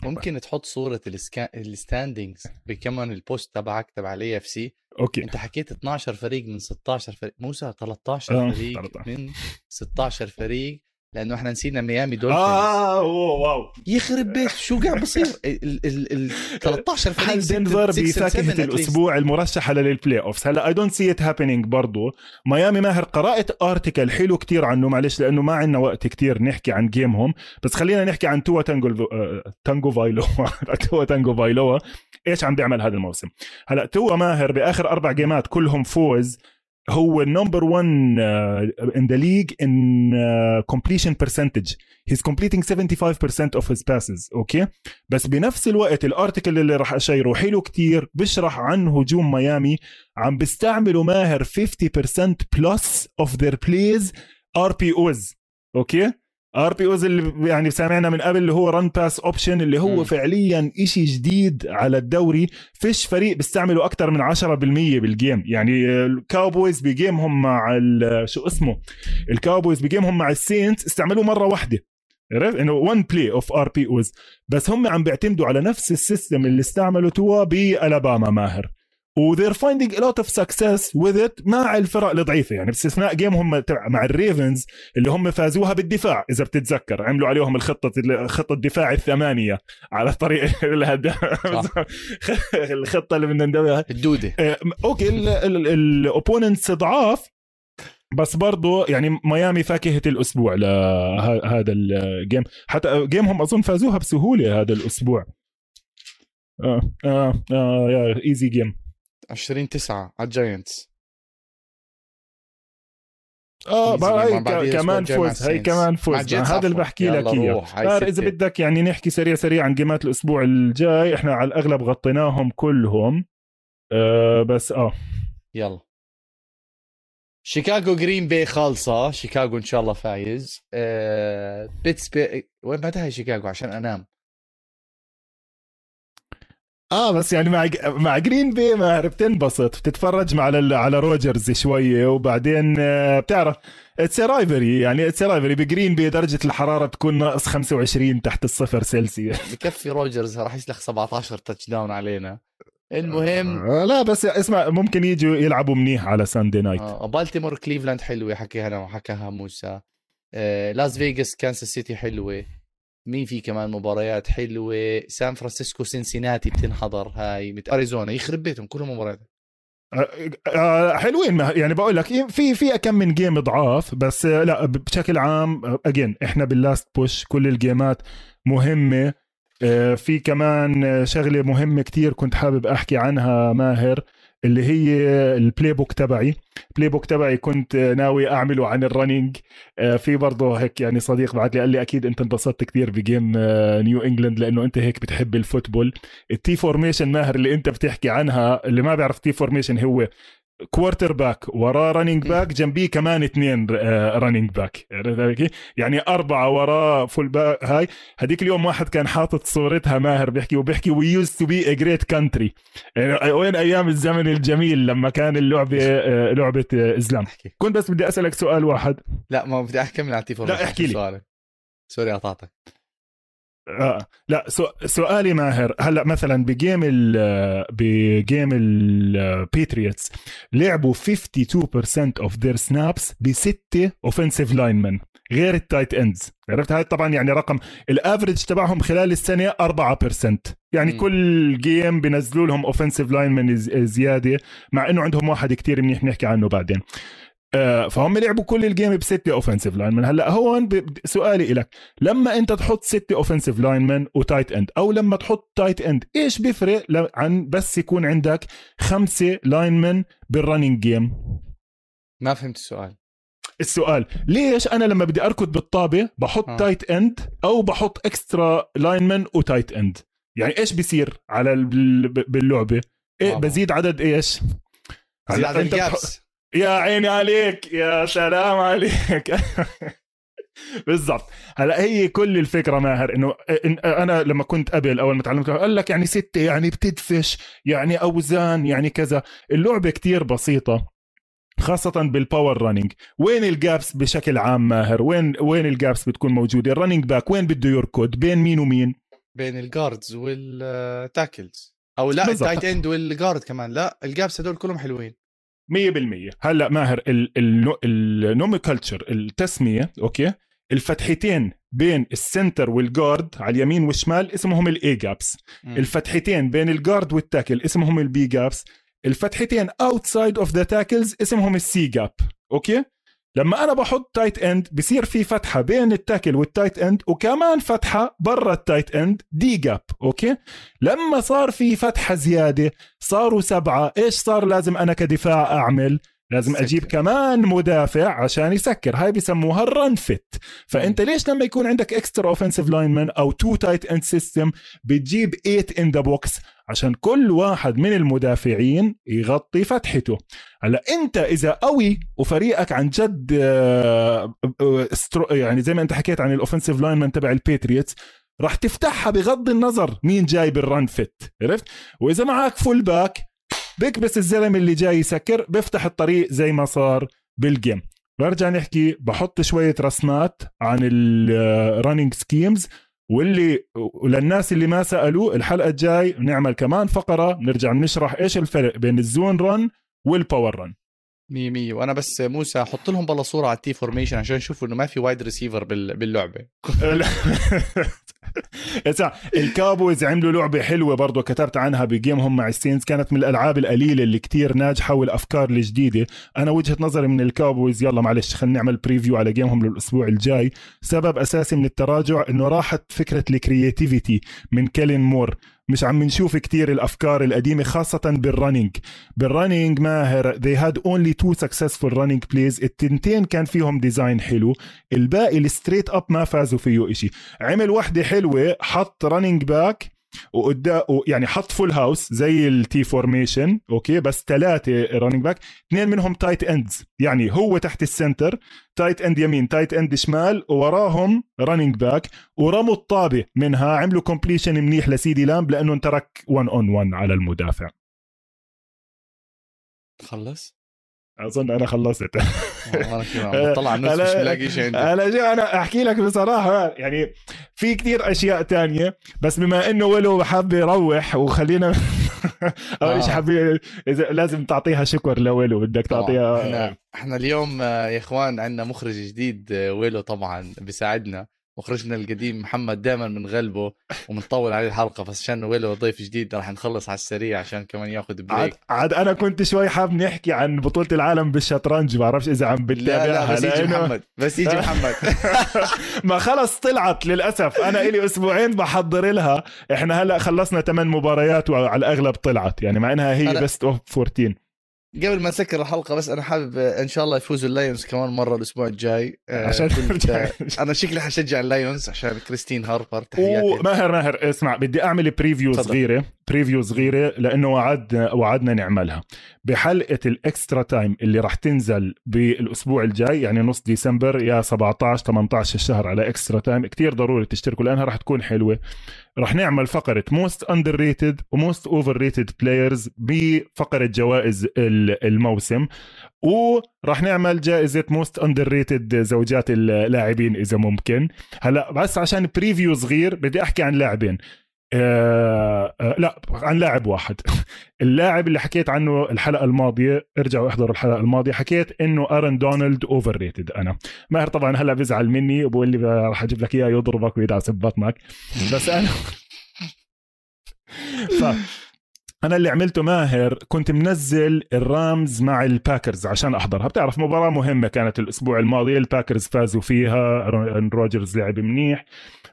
ممكن تحط صورة السكان ال standings بكمان ال post تبعك تبع ال AFC okay أنت حكيت 12 فريق من 16 فريق موسى 13 آه. فريق 13. من 16 فريق لأنه إحنا نسينا Miami Dolphins. آه wow يخرب بيت شو قاعد بصير؟ [laughs] ال 13 فريق هل دنفر بفاكهه الأسبوع المرشحه لل playoffs هلا I don't see it happening برضه ميامي ماهر قرأت article حلو كتير عنه معلش لأنه ما عندنا وقت كتير نحكي عن game هم بس خلينا نحكي عن Tua Tagovailoa Tagovailoa Tua Tagovailoa إيش عم بيعمل هذا الموسم؟ هلا Tua ماهر بآخر أربع game ات كلهم فوز هو number 1 in the league in completion percentage he's completing 75% of his passes okay? بس بنفس الوقت ال article اللي راح أشيره حلو كتير بشرح عن هجوم ميامي عم بيستعملوا ماهر 50% plus of their plays RPOs okay okay? RPOs اللي يعني سامعنا من قبل اللي هو run pass option اللي هو م. فعليا إشي جديد على الدوري. فيش فريق بيستعملوا أكثر من 10% بالجيم يعني الكاوبويز بجيمهم مع شو اسمه؟ الكاوبويز بجيمهم مع السينت استعملوه مرة واحدة. عرفت؟ إنه 1 play of RPOs. بس هم عم بيعتمدوا على نفس ال system اللي استعملوا Tua بألاباما ماهر. و they're finding a lot of success with it مع الفرق الضعيفة. يعني باستثناء game هم مع ال Ravens اللي هم فازوها بالدفاع إذا بتتذكر. عملوا عليهم الخطة خطه الدفاع الثمانية على طريق [laughs] [laughs] الخطة اللي بدنا ندويها الدودة. آه، أوكي الاوبوننتس ضعاف بس برضو يعني ميامي فاكهة الأسبوع لهذا الجيم حتى جيمهم أظن فازوها بسهولة هذا الأسبوع. آه آه آه يا ايزي جيم 20 9 على الجاينتس آه هي كمان فوز هي كمان فوز. هذا اللي بحكي لك إياه. إذا بدك يعني نحكي سريع سريع عن game ات الأسبوع الجاي إحنا على الأغلب غطيناهم كلهم. آه بس آه. يلا. شيكاغو جرين بي خالصة. شيكاغو إن شاء الله فايز. آه بيتس بي... وين هي شيكاغو؟ عشان أنام. آه بس يعني مع مع جرين بي ما بتنبسط بتتفرج مع على على روجرز شوية وبعدين آه، بتعرف it's rivalry يعني it's rivalry بجرين بي درجة الحرارة تكون ناقص 25 تحت الصفر سلسيوس [laughs] بكفي روجرز راح يسلخ 17 touchdown علينا. المهم آه لا بس اسمع ممكن يجوا يلعبوا منيح على Sunday night آه بالتيمور كليفلاند حلوة حكيها أنا وحكاها موسى. آه لاس فيغاس كانساس سيتي حلوة. مين في كمان مباريات حلوة؟ سان فرانسيسكو سينسيناتي بتنحضر هاي أريزونا يخرب بيتهم كلهم مباريات. آه، آه، حلوين يعني بقول لك في في كم من game ضعاف بس لا بشكل عام again إحنا بال last push كل ال game ات مهمة. في كمان شغلة مهمة كتير كنت حابب أحكي عنها ماهر. اللي هي ال playbook تبعي. ال playbook تبعي كنت ناوي أعمله عن ال running آه، في برضه هيك يعني صديق بعت لي قال لي أكيد أنت انبسطت كثير ب game نيو انجلاند لأنه أنت هيك بتحب ال football. ال T formation ماهر اللي أنت بتحكي عنها اللي ما بيعرف T formation هو quarterback وراه running back جنبيه كمان اثنين running back يعني أربعة وراه fullback هاي. هذيك اليوم واحد كان حاطط صورتها ماهر بيحكي وبيحكي we used to be a great country وين أيام الزمن الجميل لما كان اللعبة آه، لعبة إسلام؟ كنت بس بدي أسألك سؤال واحد. لا ما بدي أكمل على لا احكي لي. sorry قطعتك. آه. لا سؤالي ماهر هلأ مثلا ب game ال ب game ال Patriots لعبوا 52% of their snaps بستة offensive linemen غير ال tight ends عرفت هاي طبعا يعني رقم ال average تبعهم خلال السنة 4% يعني م. كل game بنزلوا لهم offensive lineman زيادة مع إنه عندهم واحد كتير منيح نحكي عنه بعدين فهم لعبوا كل ال game بستة offensive linemen هلأ هون سؤالي لك لما أنت تحط ستة offensive linemen و tight end أو لما تحط tight end إيش بيفرق عن بس يكون عندك خمسة linemen بال running game ما فهمت السؤال. السؤال ليش أنا لما بدي أركض بالطابة بحط آه. tight end أو بحط extra lineman و tight end يعني إيش بيصير على باللعبة؟ إيه بزيد عدد إيش؟ عدد يا عيني عليك يا سلام عليك. [laughs] بالضبط. هلا هي كل الفكرة ماهر إنه أنا لما كنت قبل أول ما تعلمت قال لك يعني ستة يعني بتدفش يعني أوزان يعني كذا. اللعبة كتير بسيطة خاصة بال power running وين ال gaps بشكل عام ماهر؟ وين وين ال gaps بتكون موجودة؟ ال running back وين بده يركض بين مين ومين؟ بين ال guards وال tackles أو لا ال tight end وال guard كمان. لا ال gaps هدول كلهم حلوين. 100% هلا ماهر ال nomenclature التسمية أوكي الفتحتين بين ال center وال guard على اليمين والشمال اسمهم ال A gaps الفتحتين بين ال guard وال tackle اسمهم ال B gaps الفتحتين outside of the tackles اسمهم ال C gap أوكي؟ لما أنا بحط tight end بصير في فتحة بين ال tackle وال tight end وكمان فتحة برا التايت اند D gap أوكي؟ لما صار في فتحة زيادة صاروا سبعة إيش صار؟ لازم أنا كدفاع أعمل لازم سكر. أجيب كمان مدافع عشان يسكر. هاي بسموها ال run fit فأنت ليش لما يكون عندك extra offensive lineman أو two tight end system بتجيب 8 in the box عشان كل واحد من المدافعين يغطي فتحته. هلا انت إذا قوي وفريقك عن جد آه، آه، يعني زي ما انت حكيت عن ال offensive lineman تبع ال Patriots راح تفتحها بغض النظر مين جاي بال run fit عرفت؟ وإذا معك fullback بكبس الزلمه اللي جاي يسكر بيفتح الطريق زي ما صار بال game برجع نحكي بحط شوية رسمات عن ال running schemes واللي وللناس اللي ما سالوا الحلقة الجاي بنعمل كمان فقرة بنرجع بنشرح إيش الفرق بين ال zone run وال power run مية مية. وأنا بس موسى حط لهم بالله صورة على ال T formation عشان يشوفوا إنه ما في wide receiver باللعبة. ال Cowboys عملوا لعبة حلوة برضه كتبت عنها ب game هم مع ال Saints. كانت من الألعاب القليلة اللي كتير ناجحة والأفكار الجديدة. أنا وجهة نظري من ال Cowboys يلا معلش خلينا نعمل preview على game هم للأسبوع الجاي. سبب أساسي من التراجع إنه راحت فكرة ال creativity من كيلين مور. مش عم نشوف كتير الأفكار القديمة خاصة بال running بال running ماهر they had only two successful running plays. التنتين كان فيهم design حلو. الباقي ال straight up ما فازوا فيه إشي. عمل وحدة حلوة حط running back وقدام يعني حط full house زي ال T formation أوكي؟ بس ثلاثة running back اثنين منهم tight ends يعني هو تحت ال center tight end يمين tight end شمال ووراهم running back ورموا الطابة منها عملوا completion منيح ل CeeDee Lamb لأنه ترك 1 on 1 على المدافع. خلص؟ أظن أنا خلصت. [laughs] أنا طلع النص مش لاقي شيء عندي. أنا أنا أحكي لك بصراحة يعني في كتير أشياء تانية بس بما إنه ولو حاب يروح وخلينا [laughs] أول شيء حابين إذا لازم تعطيها شكر لولو بدك تعطيها إحنا إحنا اليوم يا إخوان عندنا مخرج جديد ويلو طبعا بيساعدنا. مخرجنا القديم محمد دائما بنغلبه وبنطول عليه الحلقة بس عشان ويلو ضيف جديد راح نخلص على السريع عشان كمان ياخذ بريك عاد, عاد أنا كنت شوي حاب نحكي عن بطولة العالم بالشطرنج ما بعرفش إذا عم بتابعها لا لا بس يجي محمد بس يجي [laughs] محمد. [laughs] ما خلص طلعت للأسف. أنا إلي أسبوعين بحضر لها. إحنا هلأ خلصنا ثمان مباريات وعلى الأغلب طلعت يعني مع إنها هي best of 14 قبل ما نسكر الحلقة بس أنا حابب إن شاء الله يفوزوا ال Lions كمان مرة الأسبوع الجاي. [laughs] عشان [laughs] أنا شكلي حشجع ال Lions عشان كريستين هاربر تحياتي. ماهر ماهر اسمع بدي أعمل preview تفضل. صغيره preview صغيره لأنه وعدنا وعدنا نعملها. بحلقة ال extra time اللي راح تنزل بالأسبوع الجاي يعني نص ديسمبر يا 17 18 الشهر على extra time كتير ضروري تشتركوا لأنها راح تكون حلوة. راح نعمل فقرة most underrated و most overrated players بفقرة جوائز الموسم وراح نعمل جائزة most underrated زوجات اللاعبين إذا ممكن. هلأ بس عشان preview صغير بدي أحكي عن لاعبين. آه آه لا عن لاعب واحد. [laughs] اللاعب اللي حكيت عنه الحلقة الماضية ارجعوا احضروا الحلقة الماضية حكيت إنه Aaron Donald overrated أنا. ماهر طبعا هلأ بزعل مني وبقول لي راح أجيب لك إياه يضربك ويدعس ببطنك. [laughs] بس أنا [laughs] ف أنا اللي عملته ماهر كنت منزل ال Rams مع ال Packers عشان أحضرها. بتعرف مباراة مهمة كانت الأسبوع الماضي ال Packers فازوا فيها روجرز لعب منيح.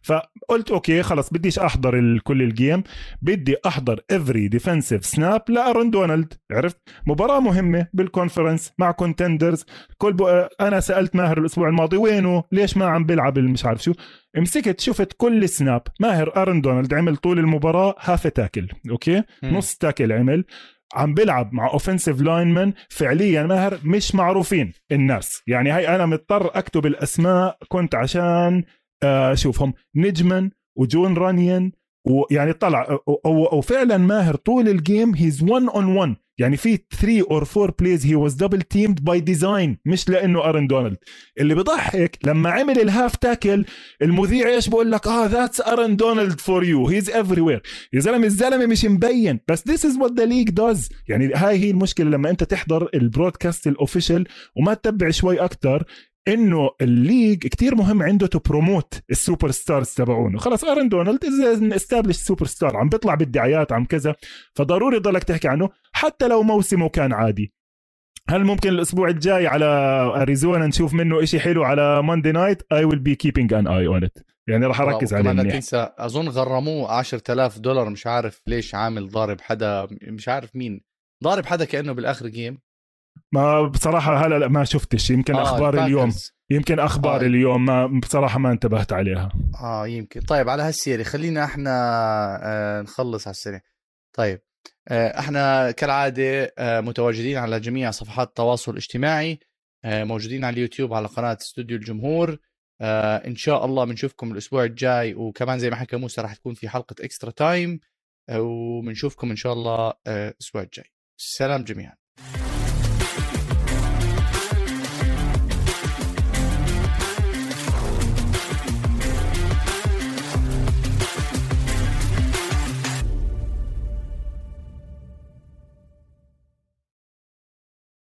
فقلت okay خلص بديش أحضر كل ال game بدي أحضر every defensive snap ل Aaron Donald عرفت؟ مباراة مهمة بال conference مع contenders كل بو... أنا سألت ماهر الأسبوع الماضي وينه؟ ليش ما عم بيلعب مش عارف شو. مسكت شفت كل snap ماهر Aaron Donald عمل طول المباراة half tackle okay؟ م. نص tackle عمل. عم بيلعب مع offensive lineman فعليا ماهر مش معروفين الناس. يعني هاي أنا مضطر أكتب الأسماء كنت عشان آه، نيجمان و Jon Runyan ويعني طلع وفعلا ماهر طول ال game he's 1 on 1 يعني في 3 or 4 plays he was double teamed by design مش لأنه Aaron Donald. اللي بضحك لما عمل ال half tackle المذيع إيش بقول لك؟ آه that's Aaron Donald for you he's everywhere يا زلمة الزلمة مش مبين. بس this is what the league does يعني هاي هي المشكلة لما أنت تحضر ال broadcast ال official وما تتبع شوي أكثر إنه ال league كتير مهم عنده to promote ال superstars تبعونه. خلص Aaron Donald is established superstar عم بيطلع بالدعايات عم كذا. فضروري ضلك تحكي عنه حتى لو موسمه كان عادي. هل ممكن الأسبوع الجاي على أريزونا نشوف منه إشي حلو على Monday night I will be keeping an eye on it يعني راح أركز عليه لا تنسى أظن غرموه 10000 دولار مش عارف ليش عامل ضارب حدا مش عارف مين ضارب حدا كأنه بالآخر game ما بصراحة هلا لا ما شفتش. يمكن آه أخبار ال Packers. اليوم. يمكن أخبار آه. اليوم ما بصراحة ما انتبهت عليها. آه يمكن. طيب على هالسيره خلينا إحنا آه نخلص على السريع طيب آه إحنا كالعادة آه متواجدين على جميع صفحات التواصل الاجتماعي آه موجودين على اليوتيوب على قناة استوديو الجمهور. آه إن شاء الله بنشوفكم الأسبوع الجاي وكمان زي ما حكى موسى راح تكون في حلقة extra time آه وبنشوفكم إن شاء الله آه الأسبوع الجاي. سلام جميعا.